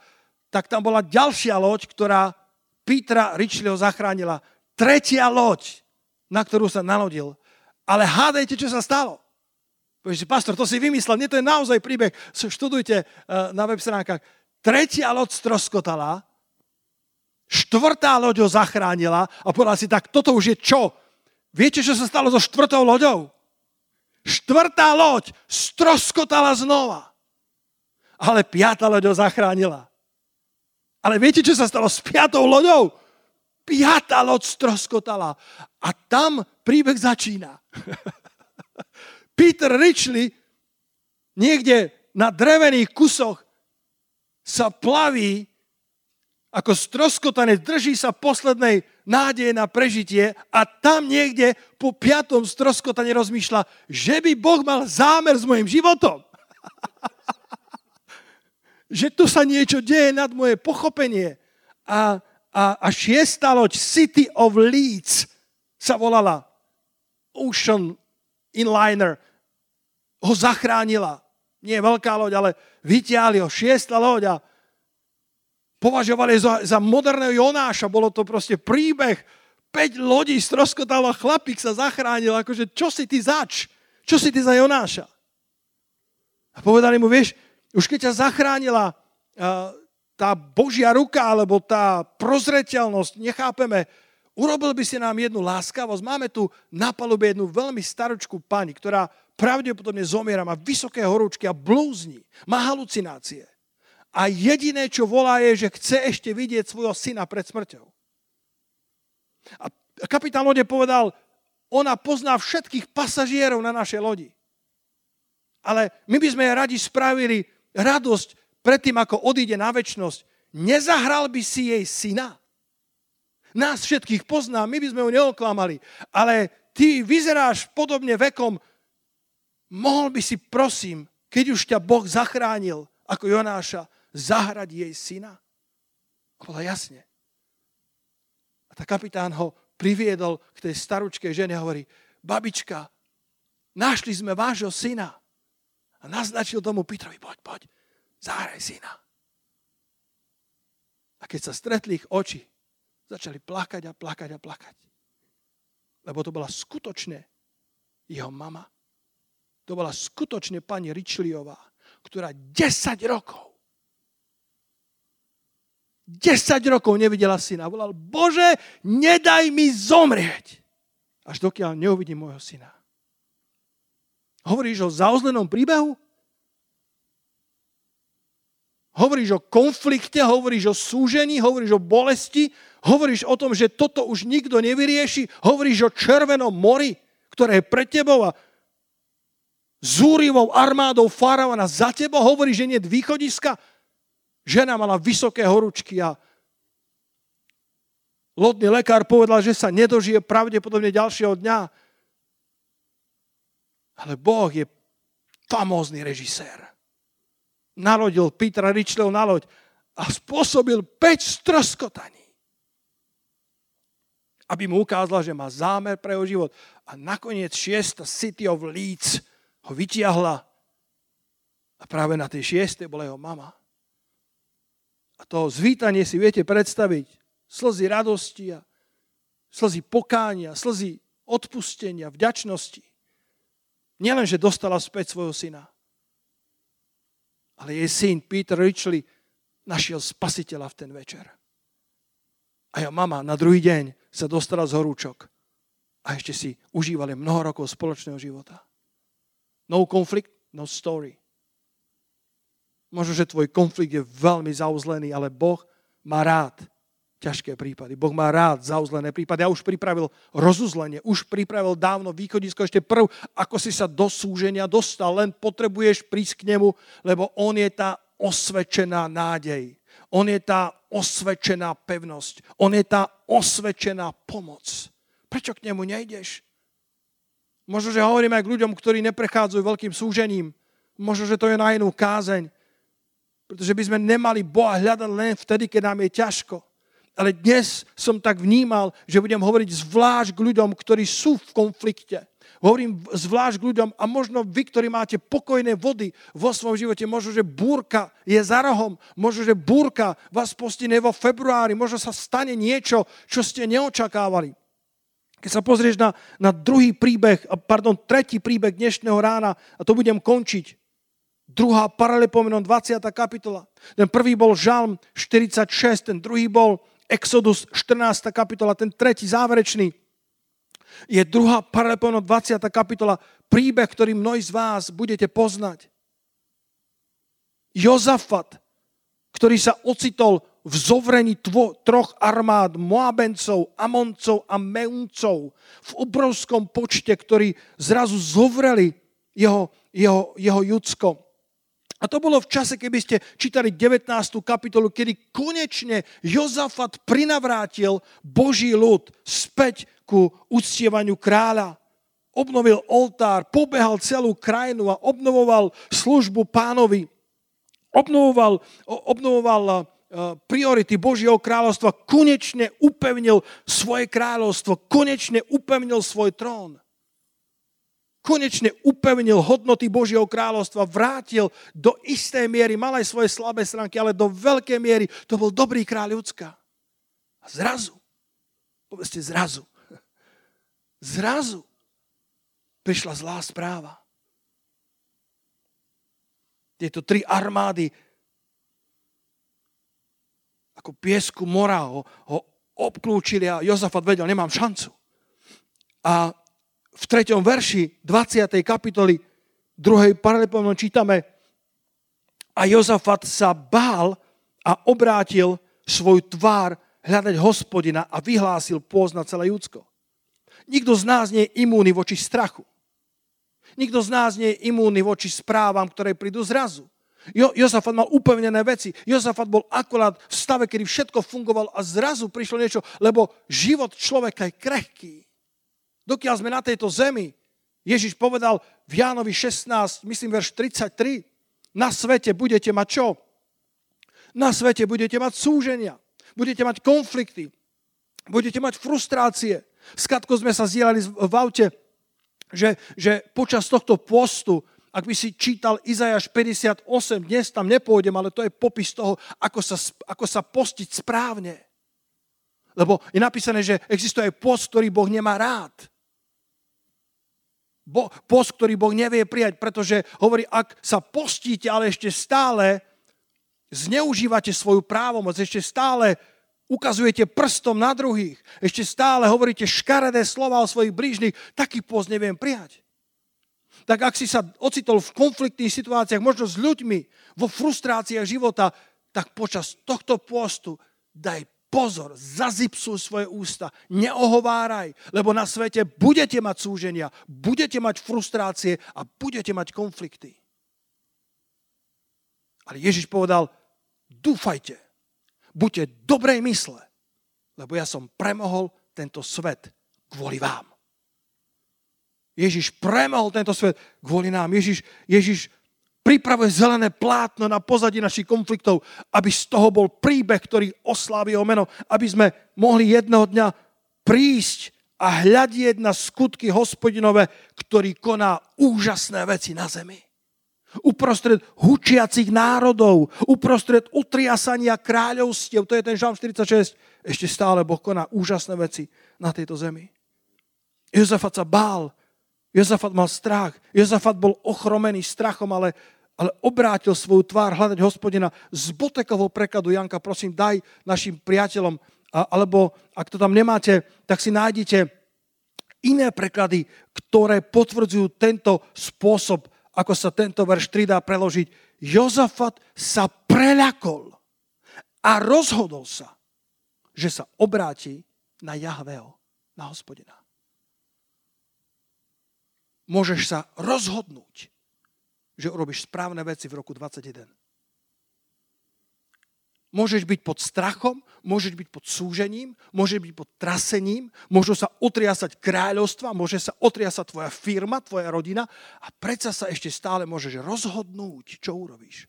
tak tam bola ďalšia loď, ktorá Petra Richleyho zachránila. Tretia loď, na ktorú sa nalodil. Ale hádajte, čo sa stalo. Poviete, pastor, to si vymyslel. Nie, to je naozaj príbeh. Študujte eh, na web stránkach. Tretia loď stroskotala Štvrtá loď ho zachránila a povedal si, tak toto už je čo? Viete, čo sa stalo so štvrtou loďou? Štvrtá loď stroskotala znova. Ale piatá loď ho zachránila. Ale viete, čo sa stalo s piatou loďou? Piatá loď stroskotala. A tam príbeh začína. Peter Richley niekde na drevených kusoch sa plaví ako stroskotanec drží sa poslednej nádeje na prežitie a tam niekde po piatom stroskotane rozmýšľa, že by Boh mal zámer s mojim životom. že tu sa niečo deje nad moje pochopenie. A, a, a šiesta loď City of Leeds sa volala Ocean Inliner. Ho zachránila. Nie veľká loď, ale vyťahli ho. Šiesta loď a považovali za, za moderného Jonáša. Bolo to proste príbeh 5 lodí stroskotalo a chlapík sa zachránil, akože čo si ty zač? Čo si ty za Jonáša? A povedali mu, vieš, už keď ťa zachránila uh, tá Božia ruka alebo tá prozreteľnosť, nechápeme, urobil by si nám jednu láskavosť. Máme tu na palube jednu veľmi staročku pani, ktorá pravdepodobne zomiera, má vysoké horúčky a blúzni, má halucinácie. A jediné, čo volá, je, že chce ešte vidieť svojho syna pred smrťou. A kapitán lode povedal, ona pozná všetkých pasažierov na našej lodi. Ale my by sme radi spravili radosť predtým, ako odíde na väčnosť. Nezahral by si jej syna? Nás všetkých pozná, my by sme ju neoklamali. Ale ty vyzeráš podobne vekom, mohol by si, prosím, keď už ťa Boh zachránil ako Jonáša, zahrať jej syna? A bola jasne. A tá kapitán ho priviedol k tej staručkej žene a hovorí, babička, našli sme vášho syna. A naznačil tomu Petrovi, poď, poď, zahraj syna. A keď sa stretli ich oči, začali plakať a plakať a plakať. Lebo to bola skutočne jeho mama. To bola skutočne pani Ričliová, ktorá 10 rokov 10 rokov nevidela syna. Volal, Bože, nedaj mi zomrieť, až dokiaľ neuvidím môjho syna. Hovoríš o zaozlenom príbehu? Hovoríš o konflikte, hovoríš o súžení, hovoríš o bolesti, hovoríš o tom, že toto už nikto nevyrieši, hovoríš o červenom mori, ktoré je pred tebou a zúrivou armádou faraona za tebou, hovoríš, že nie je východiska. Žena mala vysoké horúčky a lodný lekár povedal, že sa nedožije pravdepodobne ďalšieho dňa. Ale Boh je famózny režisér. Narodil Petra Richleho na loď a spôsobil 5 stroskotaní. Aby mu ukázala, že má zámer pre jeho život. A nakoniec 6. City of Leeds ho vytiahla a práve na tej šiestej bola jeho mama. A to zvítanie si viete predstaviť. Slzy radosti a slzy pokánia, slzy odpustenia, vďačnosti. Nielen, že dostala späť svojho syna, ale jej syn Peter Richley našiel spasiteľa v ten večer. A jeho mama na druhý deň sa dostala z horúčok a ešte si užívali mnoho rokov spoločného života. No conflict, no story. Možno, že tvoj konflikt je veľmi zauzlený, ale Boh má rád ťažké prípady. Boh má rád zauzlené prípady. Ja už pripravil rozuzlenie, už pripravil dávno východisko, ešte prv, ako si sa do súženia dostal, len potrebuješ prísť k nemu, lebo on je tá osvedčená nádej. On je tá osvedčená pevnosť. On je tá osvedčená pomoc. Prečo k nemu nejdeš? Možno, že hovorím aj k ľuďom, ktorí neprechádzajú veľkým súžením. Možno, že to je na inú kázeň. Pretože by sme nemali Boha hľadať len vtedy, keď nám je ťažko. Ale dnes som tak vnímal, že budem hovoriť zvlášť k ľuďom, ktorí sú v konflikte. Hovorím zvlášť k ľuďom a možno vy, ktorí máte pokojné vody vo svojom živote, možno, že búrka je za rohom, možno, že búrka vás postine vo februári, možno sa stane niečo, čo ste neočakávali. Keď sa pozrieš na, na druhý príbeh, pardon, tretí príbeh dnešného rána, a to budem končiť, druhá paralepomenon 20. kapitola. Ten prvý bol Žalm 46, ten druhý bol Exodus 14. kapitola, ten tretí záverečný je druhá paralepomenon 20. kapitola, príbeh, ktorý mnohí z vás budete poznať. Jozafat, ktorý sa ocitol v zovrení tvo, troch armád, Moabencov, Amoncov a Meuncov v obrovskom počte, ktorí zrazu zovreli jeho, jeho, jeho Judsko. A to bolo v čase, keby ste čítali 19. kapitolu, kedy konečne Jozafat prinavrátil Boží ľud späť ku uctievaniu kráľa. Obnovil oltár, pobehal celú krajinu a obnovoval službu pánovi. Obnovoval, obnovoval priority Božieho kráľovstva, konečne upevnil svoje kráľovstvo, konečne upevnil svoj trón konečne upevnil hodnoty Božieho kráľovstva, vrátil do istej miery, mal aj svoje slabé stránky, ale do veľkej miery to bol dobrý kráľ ľudská. A zrazu Povedzte zrazu. Zrazu prišla zlá správa. Tieto tri armády ako piesku mora ho, ho obklúčili a Jozafat vedel, nemám šancu. A v treťom verši 20. kapitoly 2. paralipomom čítame a Jozafat sa bál a obrátil svoj tvár hľadať hospodina a vyhlásil pôz na celé Judsko. Nikto z nás nie je imúny voči strachu. Nikto z nás nie je imúnny voči správam, ktoré prídu zrazu. Jo, Jozafat mal upevnené veci. Jozafat bol akorát v stave, kedy všetko fungovalo a zrazu prišlo niečo, lebo život človeka je krehký. Dokiaľ sme na tejto zemi, Ježiš povedal v Jánovi 16, myslím verš 33, na svete budete mať čo? Na svete budete mať súženia, budete mať konflikty, budete mať frustrácie. Skatko sme sa zdieľali v aute, že, že počas tohto postu ak by si čítal Izajaš 58, dnes tam nepôjdem, ale to je popis toho, ako sa, ako sa postiť správne. Lebo je napísané, že existuje aj post, ktorý Boh nemá rád. Bo, post, ktorý Boh nevie prijať, pretože hovorí, ak sa postíte, ale ešte stále zneužívate svoju právomoc, ešte stále ukazujete prstom na druhých, ešte stále hovoríte škaredé slova o svojich blížnych, taký post neviem prijať. Tak ak si sa ocitol v konfliktných situáciách, možno s ľuďmi, vo frustráciách života, tak počas tohto postu daj pozor, zazipsuj svoje ústa, neohováraj, lebo na svete budete mať súženia, budete mať frustrácie a budete mať konflikty. Ale Ježiš povedal, dúfajte, buďte dobrej mysle, lebo ja som premohol tento svet kvôli vám. Ježiš premohol tento svet kvôli nám. Ježiš, Ježiš pripravuje zelené plátno na pozadí našich konfliktov, aby z toho bol príbeh, ktorý oslávi jeho meno, aby sme mohli jedného dňa prísť a hľadieť na skutky hospodinové, ktorý koná úžasné veci na zemi. Uprostred hučiacich národov, uprostred utriasania kráľovstiev, to je ten žalm 46, ešte stále Boh koná úžasné veci na tejto zemi. Jozefat sa bál, Jozafat mal strach. Jozafat bol ochromený strachom, ale, ale obrátil svoju tvár hľadať hospodina. Z botekovho prekladu, Janka, prosím, daj našim priateľom, alebo ak to tam nemáte, tak si nájdete iné preklady, ktoré potvrdzujú tento spôsob, ako sa tento verš 3 dá preložiť. Jozafat sa preľakol a rozhodol sa, že sa obráti na Jahveho, na hospodina môžeš sa rozhodnúť, že urobíš správne veci v roku 2021. Môžeš byť pod strachom, môžeš byť pod súžením, môžeš byť pod trasením, môžu sa otriasať kráľovstva, môže sa otriasať tvoja firma, tvoja rodina a predsa sa ešte stále môžeš rozhodnúť, čo urobíš.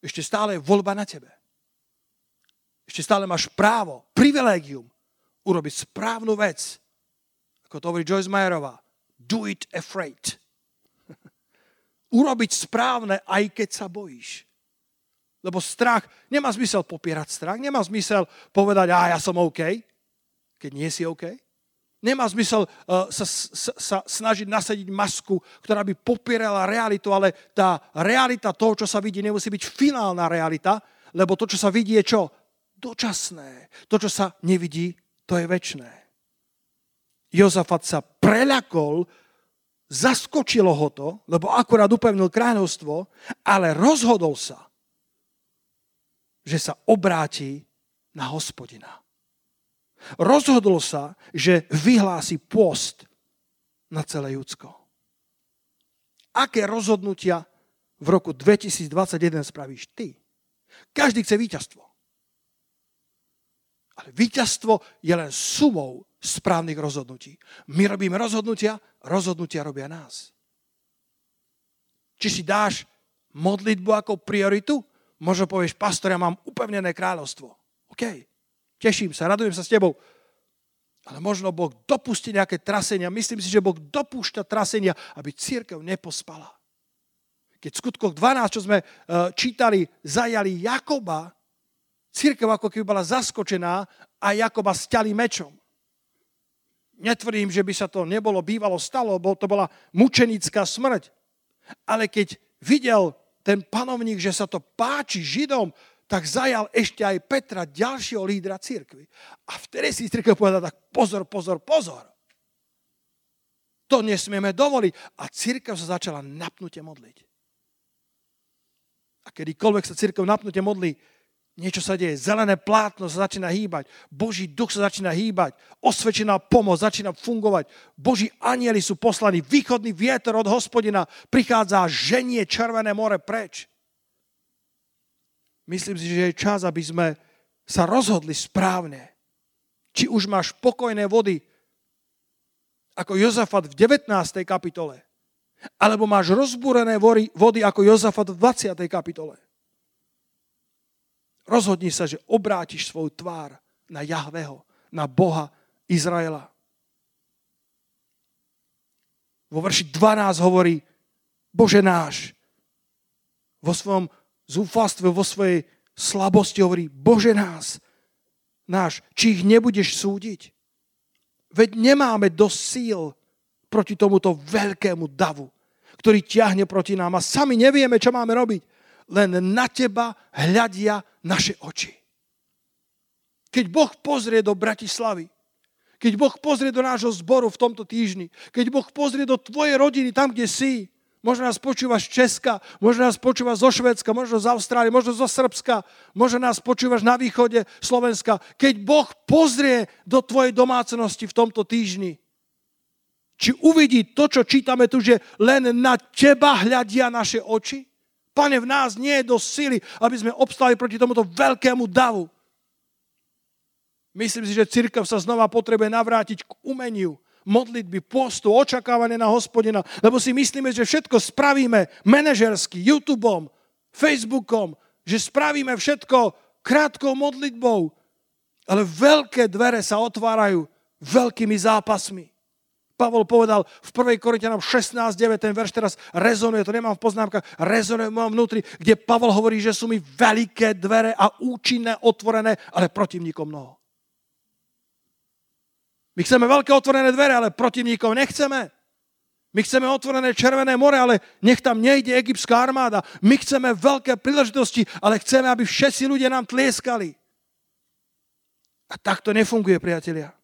Ešte stále je voľba na tebe. Ešte stále máš právo, privilégium urobiť správnu vec. Ako to hovorí Joyce Mayerová do it afraid. Urobiť správne, aj keď sa bojíš. Lebo strach, nemá zmysel popierať strach, nemá zmysel povedať, a ja som OK, keď nie si OK. Nemá zmysel uh, sa, sa, sa snažiť nasadiť masku, ktorá by popierala realitu, ale tá realita toho, čo sa vidí, nemusí byť finálna realita, lebo to, čo sa vidí, je čo? Dočasné. To, čo sa nevidí, to je väčné. Jozafat sa preľakol, zaskočilo ho to, lebo akurát upevnil kráľovstvo, ale rozhodol sa, že sa obráti na hospodina. Rozhodol sa, že vyhlási post na celé Judsko. Aké rozhodnutia v roku 2021 spravíš ty? Každý chce víťazstvo. Ale víťazstvo je len sumou správnych rozhodnutí. My robíme rozhodnutia, rozhodnutia robia nás. Či si dáš modlitbu ako prioritu, možno povieš, pastor, ja mám upevnené kráľovstvo. OK, teším sa, radujem sa s tebou. Ale možno Boh dopustí nejaké trasenia. Myslím si, že Boh dopúšťa trasenia, aby církev nepospala. Keď v skutkoch 12, čo sme e, čítali, zajali Jakoba, církev ako keby bola zaskočená a Jakoba stiali mečom. Netvrdím, že by sa to nebolo bývalo stalo, bo to bola mučenická smrť. Ale keď videl ten panovník, že sa to páči Židom, tak zajal ešte aj Petra, ďalšieho lídra církvy. A vtedy si církev povedal tak pozor, pozor, pozor. To nesmieme dovoliť. A církev sa začala napnutie modliť. A kedykoľvek sa církev napnutie modlí, Niečo sa deje, zelené plátno sa začína hýbať, Boží duch sa začína hýbať, osvedčená pomoc začína fungovať, Boží anieli sú poslaní, východný vietor od hospodina prichádza a ženie Červené more preč. Myslím si, že je čas, aby sme sa rozhodli správne. Či už máš pokojné vody, ako Jozafat v 19. kapitole, alebo máš rozbúrené vody ako Jozafat v 20. kapitole. Rozhodni sa, že obrátiš svoju tvár na Jahveho, na Boha Izraela. Vo verši 12 hovorí, Bože náš, vo svojom zúfalstve, vo svojej slabosti hovorí, Bože nás, náš, či ich nebudeš súdiť. Veď nemáme dosť síl proti tomuto veľkému davu, ktorý ťahne proti nám a sami nevieme, čo máme robiť len na teba hľadia naše oči. Keď Boh pozrie do Bratislavy, keď Boh pozrie do nášho zboru v tomto týždni, keď Boh pozrie do tvojej rodiny, tam, kde si, možno nás počúvaš z Česka, možno nás počúvaš zo Švedska, možno z Austrálie, možno zo Srbska, možno nás počúvaš na východe Slovenska. Keď Boh pozrie do tvojej domácnosti v tomto týždni, či uvidí to, čo čítame tu, že len na teba hľadia naše oči? Pane, v nás nie je dosť sily, aby sme obstali proti tomuto veľkému davu. Myslím si, že církev sa znova potrebuje navrátiť k umeniu, modlitby, postu, očakávanie na hospodina, lebo si myslíme, že všetko spravíme manažersky, YouTubeom, Facebookom, že spravíme všetko krátkou modlitbou, ale veľké dvere sa otvárajú veľkými zápasmi. Pavol povedal v 1. Korintianom 16.9, ten verš teraz rezonuje, to nemám v poznámkach, rezonuje v mojom vnútri, kde Pavol hovorí, že sú mi veľké dvere a účinné, otvorené, ale protivníkom mnoho. My chceme veľké otvorené dvere, ale protivníkov nechceme. My chceme otvorené Červené more, ale nech tam nejde egyptská armáda. My chceme veľké príležitosti, ale chceme, aby všetci ľudia nám tlieskali. A tak to nefunguje, priatelia.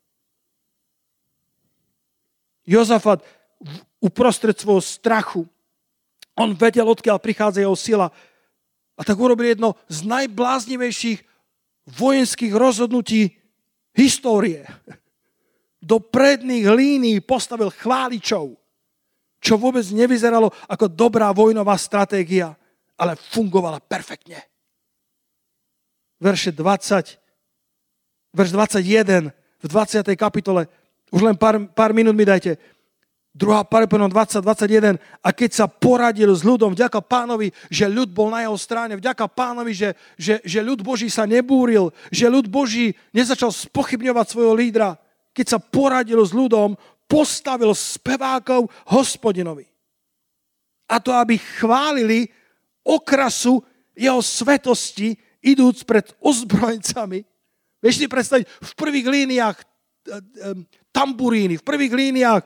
Jozafat uprostred svojho strachu, on vedel, odkiaľ prichádza jeho sila. A tak urobil jedno z najbláznivejších vojenských rozhodnutí histórie. Do predných línií postavil chváličov, čo vôbec nevyzeralo ako dobrá vojnová stratégia, ale fungovala perfektne. Verše 20, verš 21 v 20. kapitole už len pár, pár minút mi dajte. Druhá Parepojnom 20, 21. A keď sa poradil s ľudom, vďaka pánovi, že ľud bol na jeho strane, vďaka pánovi, že, že, že ľud Boží sa nebúril, že ľud Boží nezačal spochybňovať svojho lídra. Keď sa poradil s ľudom, postavil spevákov hospodinovi. A to, aby chválili okrasu jeho svetosti, idúc pred ozbrojencami. Vieš si predstaviť, v prvých líniách tamburíny, v prvých líniách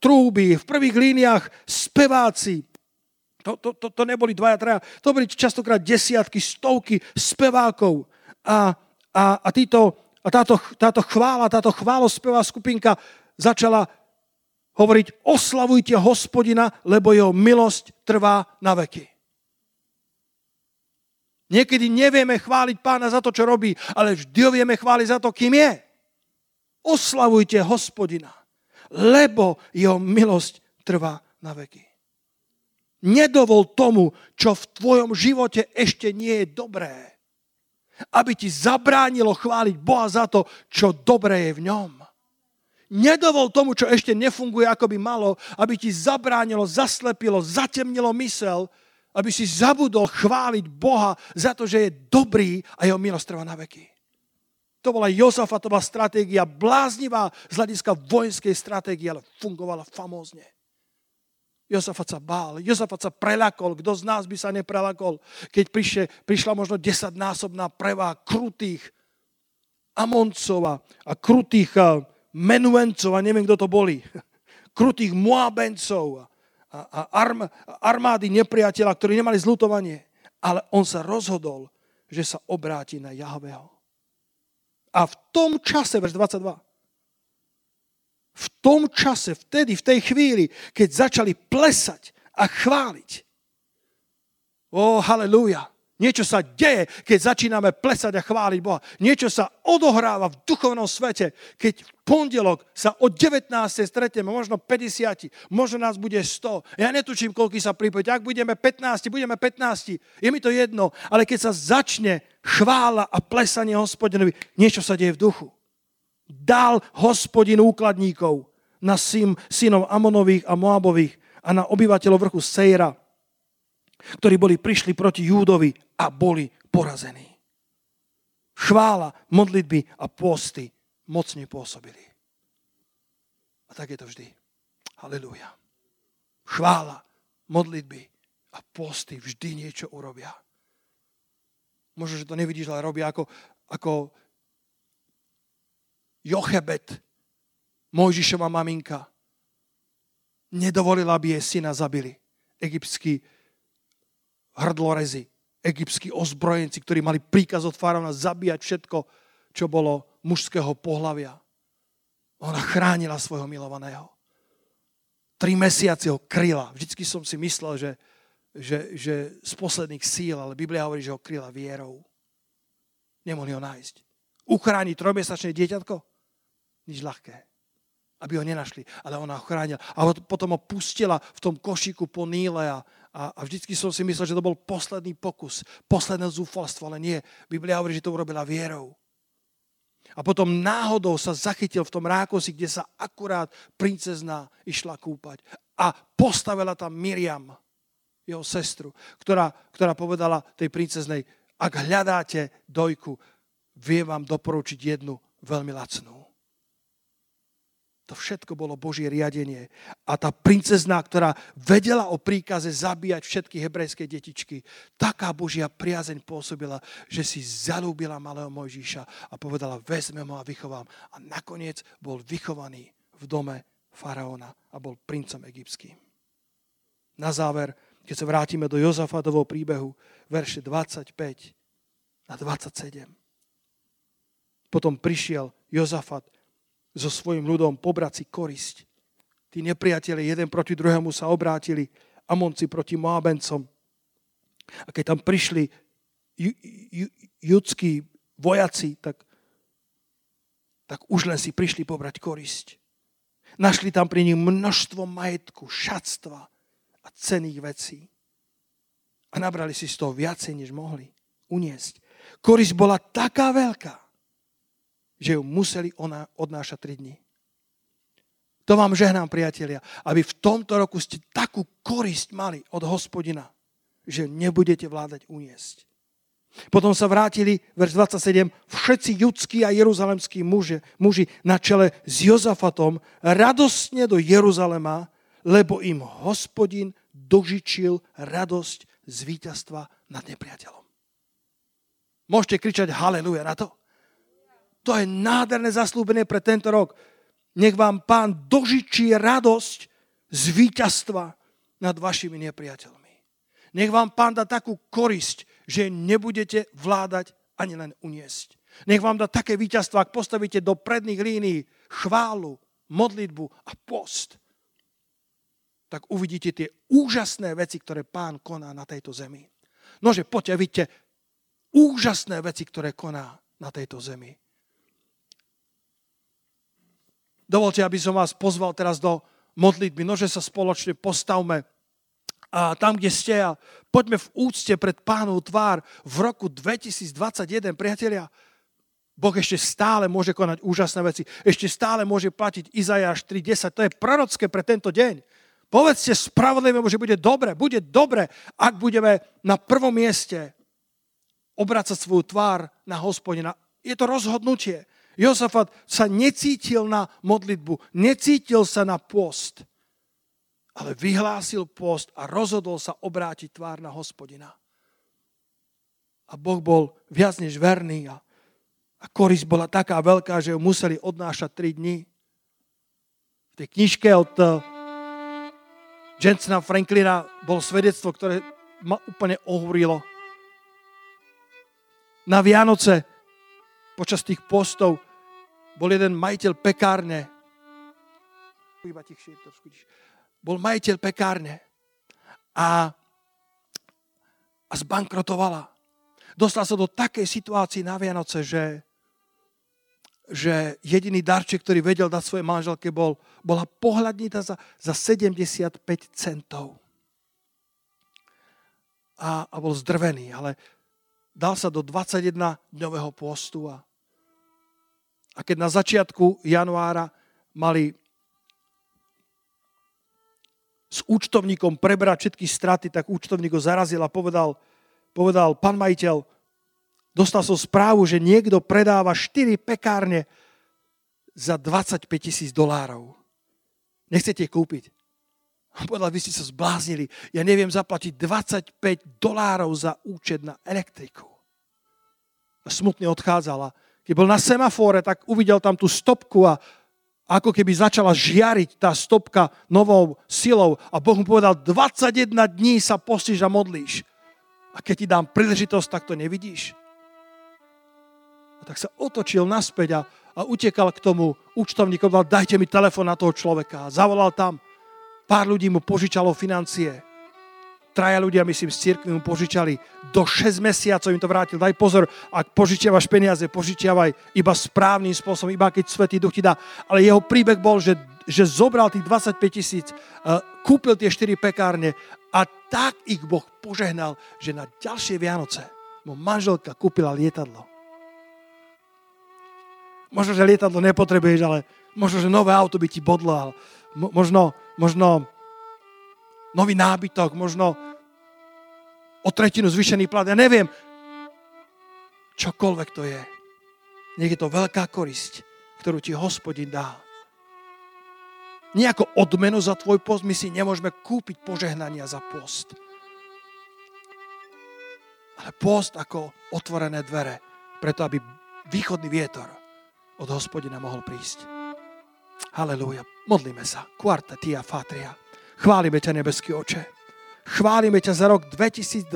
trúby, v prvých líniách speváci. To, to, to, to neboli dvaja, traja, to boli častokrát desiatky, stovky spevákov. A, a, a, títo, a táto, táto chvála, táto chválospevá skupinka začala hovoriť, oslavujte hospodina, lebo jeho milosť trvá na veky. Niekedy nevieme chváliť pána za to, čo robí, ale vždy ho vieme chváliť za to, kým je. Oslavujte hospodina, lebo jeho milosť trvá na veky. Nedovol tomu, čo v tvojom živote ešte nie je dobré, aby ti zabránilo chváliť Boha za to, čo dobré je v ňom. Nedovol tomu, čo ešte nefunguje, ako by malo, aby ti zabránilo, zaslepilo, zatemnilo mysel, aby si zabudol chváliť Boha za to, že je dobrý a jeho milosť trvá na veky. To bola Jozafatová stratégia, bláznivá z hľadiska vojenskej stratégie, ale fungovala famózne. Jozafat sa bál, Jozafat sa prelakol. Kto z nás by sa neprelakol, keď prišle, prišla možno desaťnásobná prevá krutých Amoncov a krutých Menuencov a neviem, kto to boli. Krutých Moabencov a, a arm, armády nepriateľa, ktorí nemali zlutovanie. Ale on sa rozhodol, že sa obráti na Jahveho. A v tom čase, verš 22, v tom čase, vtedy, v tej chvíli, keď začali plesať a chváliť. Ó, oh, halleluja. Niečo sa deje, keď začíname plesať a chváliť Boha. Niečo sa odohráva v duchovnom svete, keď v pondelok sa o 19. stretneme, možno 50, možno nás bude 100. Ja netučím, koľko sa pripojiť. Ak budeme 15, budeme 15. Je mi to jedno, ale keď sa začne chvála a plesanie hospodinovi, niečo sa deje v duchu. Dal hospodin úkladníkov na syn, synov Amonových a Moabových a na obyvateľov vrchu Sejra ktorí boli prišli proti Júdovi a boli porazení. Chvála, modlitby a posty mocne pôsobili. A tak je to vždy. Halelúja. Chvála, modlitby a posty vždy niečo urobia. Možno, že to nevidíš, ale robia ako, ako Jochebet, Mojžišova maminka, nedovolila, aby jej syna zabili. Egyptský hrdlorezy, egyptskí ozbrojenci, ktorí mali príkaz od faraona zabíjať všetko, čo bolo mužského pohlavia. Ona chránila svojho milovaného. Tri mesiace ho kryla. Vždycky som si myslel, že, že, že z posledných síl, ale Biblia hovorí, že ho kryla vierou. Nemohli ho nájsť. Uchrániť trojmesačné dieťatko? Nič ľahké. Aby ho nenašli. Ale ona ho chránila. A potom ho pustila v tom košiku po Níle a, a, a vždycky som si myslel, že to bol posledný pokus, posledné zúfalstvo, ale nie. Biblia hovorí, že to urobila vierou. A potom náhodou sa zachytil v tom rákosi, kde sa akurát princezná išla kúpať. A postavila tam Miriam, jeho sestru, ktorá, ktorá povedala tej princeznej, ak hľadáte dojku, viem vám doporučiť jednu veľmi lacnú. To všetko bolo Božie riadenie. A tá princezná, ktorá vedela o príkaze zabíjať všetky hebrejské detičky, taká Božia priazeň pôsobila, že si zalúbila malého Mojžíša a povedala, vezmem ho a vychovám. A nakoniec bol vychovaný v dome faraóna a bol princom egyptským. Na záver, keď sa vrátime do Jozafadovho príbehu, verše 25 a 27. Potom prišiel Jozafat so svojim ľudom pobrať si korisť. Tí nepriatelia jeden proti druhému sa obrátili, Amonci proti Moabencom. A keď tam prišli ju, ju, judskí vojaci, tak, tak už len si prišli pobrať korisť. Našli tam pri nich množstvo majetku, šatstva a cených vecí. A nabrali si z toho viacej, než mohli uniesť. Korisť bola taká veľká, že ju museli ona odnášať 3 dní. To vám žehnám, priatelia, aby v tomto roku ste takú korisť mali od hospodina, že nebudete vládať uniesť. Potom sa vrátili, verš 27, všetci judskí a jeruzalemskí muži, muži na čele s Jozafatom radostne do Jeruzalema, lebo im hospodin dožičil radosť z víťazstva nad nepriateľom. Môžete kričať haleluja na to? To je nádherné zaslúbenie pre tento rok. Nech vám pán dožičí radosť z víťazstva nad vašimi nepriateľmi. Nech vám pán dá takú korisť, že nebudete vládať ani len uniesť. Nech vám dá také víťazstvo, ak postavíte do predných línií chválu, modlitbu a post, tak uvidíte tie úžasné veci, ktoré pán koná na tejto zemi. Nože poďte, vidíte úžasné veci, ktoré koná na tejto zemi. Dovolte, aby som vás pozval teraz do modlitby. Nože sa spoločne postavme a tam, kde ste a poďme v úcte pred pánov tvár v roku 2021, priatelia. Boh ešte stále môže konať úžasné veci. Ešte stále môže platiť Izajáš 3.10. To je prorocké pre tento deň. Povedzte spravodlivému, že bude dobre. Bude dobre, ak budeme na prvom mieste obracať svoju tvár na hospodina. Je to rozhodnutie. Jozafat sa necítil na modlitbu, necítil sa na post, ale vyhlásil post a rozhodol sa obrátiť tvár na hospodina. A Boh bol viac než verný a, a korisť bola taká veľká, že ju museli odnášať 3 dní. V tej knižke od uh, Jensena Franklina bol svedectvo, ktoré ma úplne ohúrilo. Na Vianoce počas tých postov bol jeden majiteľ pekárne. Bol majiteľ pekárne a, a zbankrotovala. Dostal sa do takej situácii na Vianoce, že, že jediný darček, ktorý vedel dať svojej manželke, bol, bola pohľadnita za, za 75 centov. A, a bol zdrvený, ale dal sa do 21-dňového postu a, keď na začiatku januára mali s účtovníkom prebrať všetky straty, tak účtovník ho zarazil a povedal, povedal, pán majiteľ, dostal som správu, že niekto predáva 4 pekárne za 25 tisíc dolárov. Nechcete kúpiť? A povedal, vy ste sa zbláznili. Ja neviem zaplatiť 25 dolárov za účet na elektriku. A smutne odchádzala. Keď bol na semafóre, tak uvidel tam tú stopku a ako keby začala žiariť tá stopka novou silou a Boh mu povedal, 21 dní sa postíš a modlíš. A keď ti dám príležitosť, tak to nevidíš. A tak sa otočil naspäť a, a utekal k tomu účtovníku, povedal, dajte mi telefon na toho človeka. A zavolal tam, pár ľudí mu požičalo financie traja ľudia, myslím, z cirkvi mu požičali do 6 mesiacov, im to vrátil. Daj pozor, ak požičiavaš peniaze, požičiavaj iba správnym spôsobom, iba keď Svetý Duch ti dá. Ale jeho príbeh bol, že, že zobral tých 25 tisíc, uh, kúpil tie 4 pekárne a tak ich Boh požehnal, že na ďalšie Vianoce mu manželka kúpila lietadlo. Možno, že lietadlo nepotrebuješ, ale možno, že nové auto by ti bodlo, možno, možno nový nábytok, možno o tretinu zvyšený plat, ja neviem. Čokoľvek to je. Nech je to veľká korisť, ktorú ti hospodin dá. Nejako odmenu za tvoj post my si nemôžeme kúpiť požehnania za post. Ale post ako otvorené dvere, preto aby východný vietor od hospodina mohol prísť. Halelúja. Modlíme sa. Quarta tia fatria. Chválime ťa, nebeský oče. Chválime ťa za rok 2021,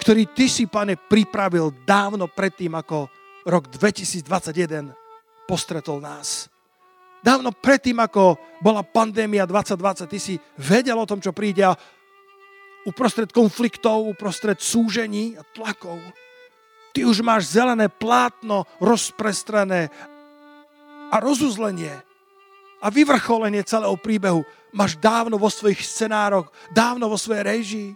ktorý ty si, pane, pripravil dávno predtým, ako rok 2021 postretol nás. Dávno predtým, ako bola pandémia 2020, ty si vedel o tom, čo príde a uprostred konfliktov, uprostred súžení a tlakov, ty už máš zelené plátno rozprestrené a rozuzlenie a vyvrcholenie celého príbehu máš dávno vo svojich scenároch, dávno vo svojej režii.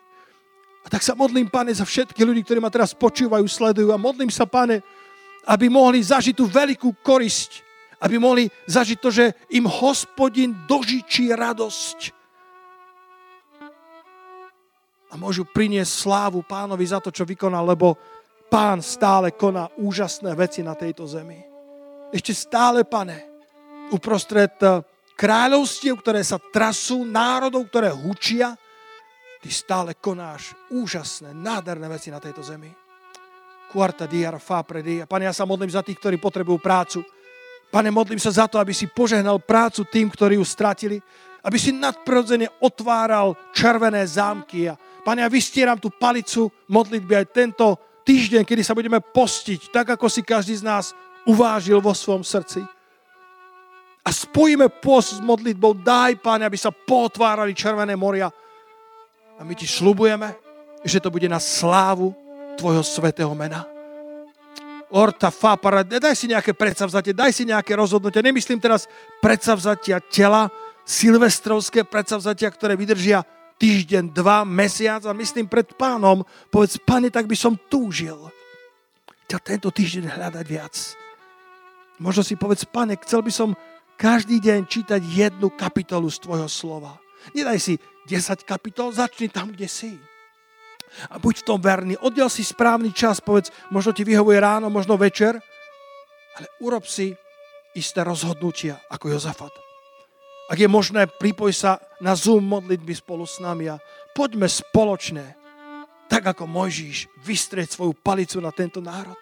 A tak sa modlím, pane, za všetky ľudí, ktorí ma teraz počúvajú, sledujú a modlím sa, pane, aby mohli zažiť tú veľkú korisť, aby mohli zažiť to, že im hospodin dožičí radosť. A môžu priniesť slávu pánovi za to, čo vykonal, lebo pán stále koná úžasné veci na tejto zemi. Ešte stále, pane, uprostred eh, kráľovstiev, ktoré sa trasú, národov, ktoré hučia, ty stále konáš úžasné, nádherné veci na tejto zemi. Quarta diar fa predi. Pane, ja sa modlím za tých, ktorí potrebujú prácu. Pane, modlím sa za to, aby si požehnal prácu tým, ktorí ju stratili. Aby si nadprirodzene otváral červené zámky. A Pane, ja vystieram tú palicu modlitby aj tento týždeň, kedy sa budeme postiť, tak ako si každý z nás uvážil vo svojom srdci a spojíme post s modlitbou, daj, Pane, aby sa potvárali červené moria. A my ti slubujeme, že to bude na slávu Tvojho svetého mena. Orta, fa, daj si nejaké predsavzatie, daj si nejaké rozhodnutie. Nemyslím teraz predsavzatia tela, silvestrovské predsavzatia, ktoré vydržia týždeň, dva, mesiac a myslím pred pánom, povedz, pane, tak by som túžil ťa tento týždeň hľadať viac. Možno si povedz, pane, chcel by som každý deň čítať jednu kapitolu z tvojho slova. Nedaj si 10 kapitol, začni tam, kde si. A buď v tom verný. Oddiel si správny čas, povedz, možno ti vyhovuje ráno, možno večer, ale urob si isté rozhodnutia ako Jozafat. Ak je možné, pripoj sa na Zoom modlitby spolu s nami a poďme spoločne, tak ako Mojžíš, vystrieť svoju palicu na tento národ.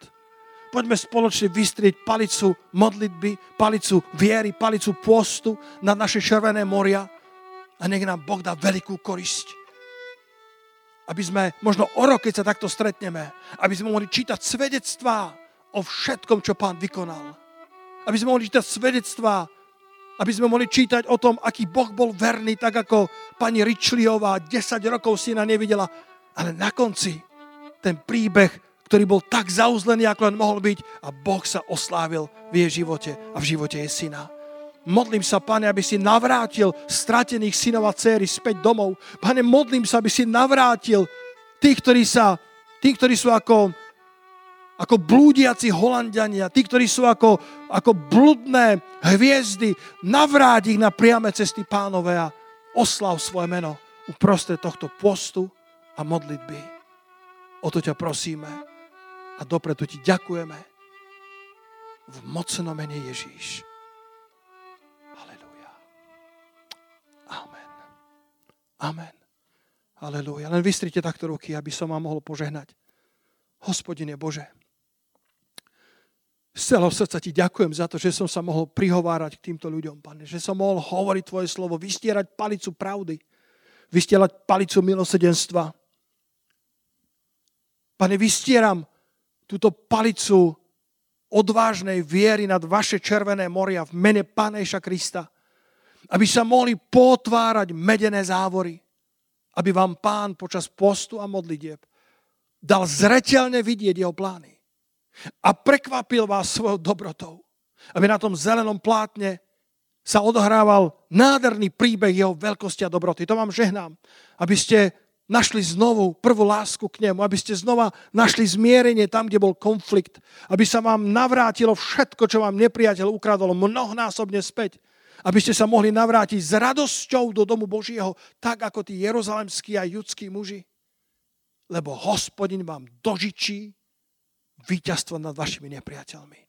Poďme spoločne vystrieť palicu modlitby, palicu viery, palicu postu na naše červené moria a nech nám Boh dá veľkú korisť. Aby sme možno o rok, keď sa takto stretneme, aby sme mohli čítať svedectvá o všetkom, čo Pán vykonal. Aby sme mohli čítať svedectvá aby sme mohli čítať o tom, aký Boh bol verný, tak ako pani Ričliová 10 rokov syna nevidela. Ale na konci ten príbeh, ktorý bol tak zauzlený, ako len mohol byť a Boh sa oslávil v jej živote a v živote jej syna. Modlím sa, Pane, aby si navrátil stratených synov a céry späť domov. Pane, modlím sa, aby si navrátil tých, ktorí, sa, tých, ktorí sú ako ako blúdiaci Holandiania, tí, ktorí sú ako, ako bludné hviezdy, navráť ich na priame cesty pánové a oslav svoje meno uprostred tohto postu a modlitby. O to ťa prosíme a dopredu ti ďakujeme v mocnom mene Ježíš. Halelúja. Amen. Amen. Halelúja. Len vystrite takto ruky, aby som vám mohol požehnať. Hospodine Bože, z celého srdca ti ďakujem za to, že som sa mohol prihovárať k týmto ľuďom, pane. Že som mohol hovoriť tvoje slovo, vystierať palicu pravdy, vystierať palicu milosedenstva. Pane, vystieram túto palicu odvážnej viery nad vaše červené moria v mene Páneša Krista. Aby sa mohli potvárať medené závory. Aby vám Pán počas postu a modlitieb dal zretelne vidieť jeho plány a prekvapil vás svojou dobrotou. Aby na tom zelenom plátne sa odohrával nádherný príbeh jeho veľkosti a dobroty. To vám žehnám. Aby ste našli znovu prvú lásku k nemu, aby ste znova našli zmierenie tam, kde bol konflikt, aby sa vám navrátilo všetko, čo vám nepriateľ ukradol mnohnásobne späť, aby ste sa mohli navrátiť s radosťou do domu Božieho, tak ako tí jeruzalemskí a judskí muži. Lebo hospodin vám dožičí víťazstvo nad vašimi nepriateľmi.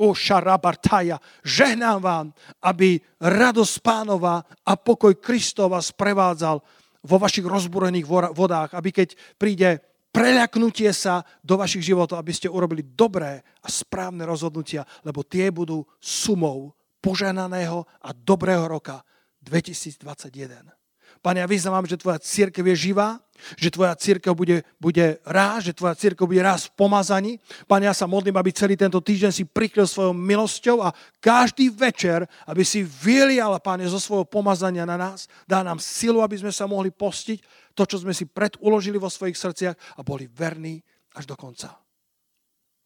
O šarabartaja, žehnám vám, aby radosť pánova a pokoj Kristova sprevádzal vo vašich rozbúrených vodách, aby keď príde preľaknutie sa do vašich životov, aby ste urobili dobré a správne rozhodnutia, lebo tie budú sumou poženaného a dobrého roka 2021. Pane, ja vyznávam, že tvoja církev je živá, že tvoja církev bude, bude ráz, že tvoja církev bude ráz pomazaní. Pane, ja sa modlím, aby celý tento týždeň si prikryl svojou milosťou a každý večer, aby si vylial, Pane, zo svojho pomazania na nás. Dá nám silu, aby sme sa mohli postiť to, čo sme si preduložili vo svojich srdciach a boli verní až do konca.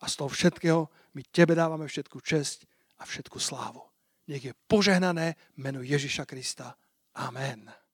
A z toho všetkého my Tebe dávame všetku česť a všetku slávu. Nech je požehnané meno Ježiša Krista. Amen.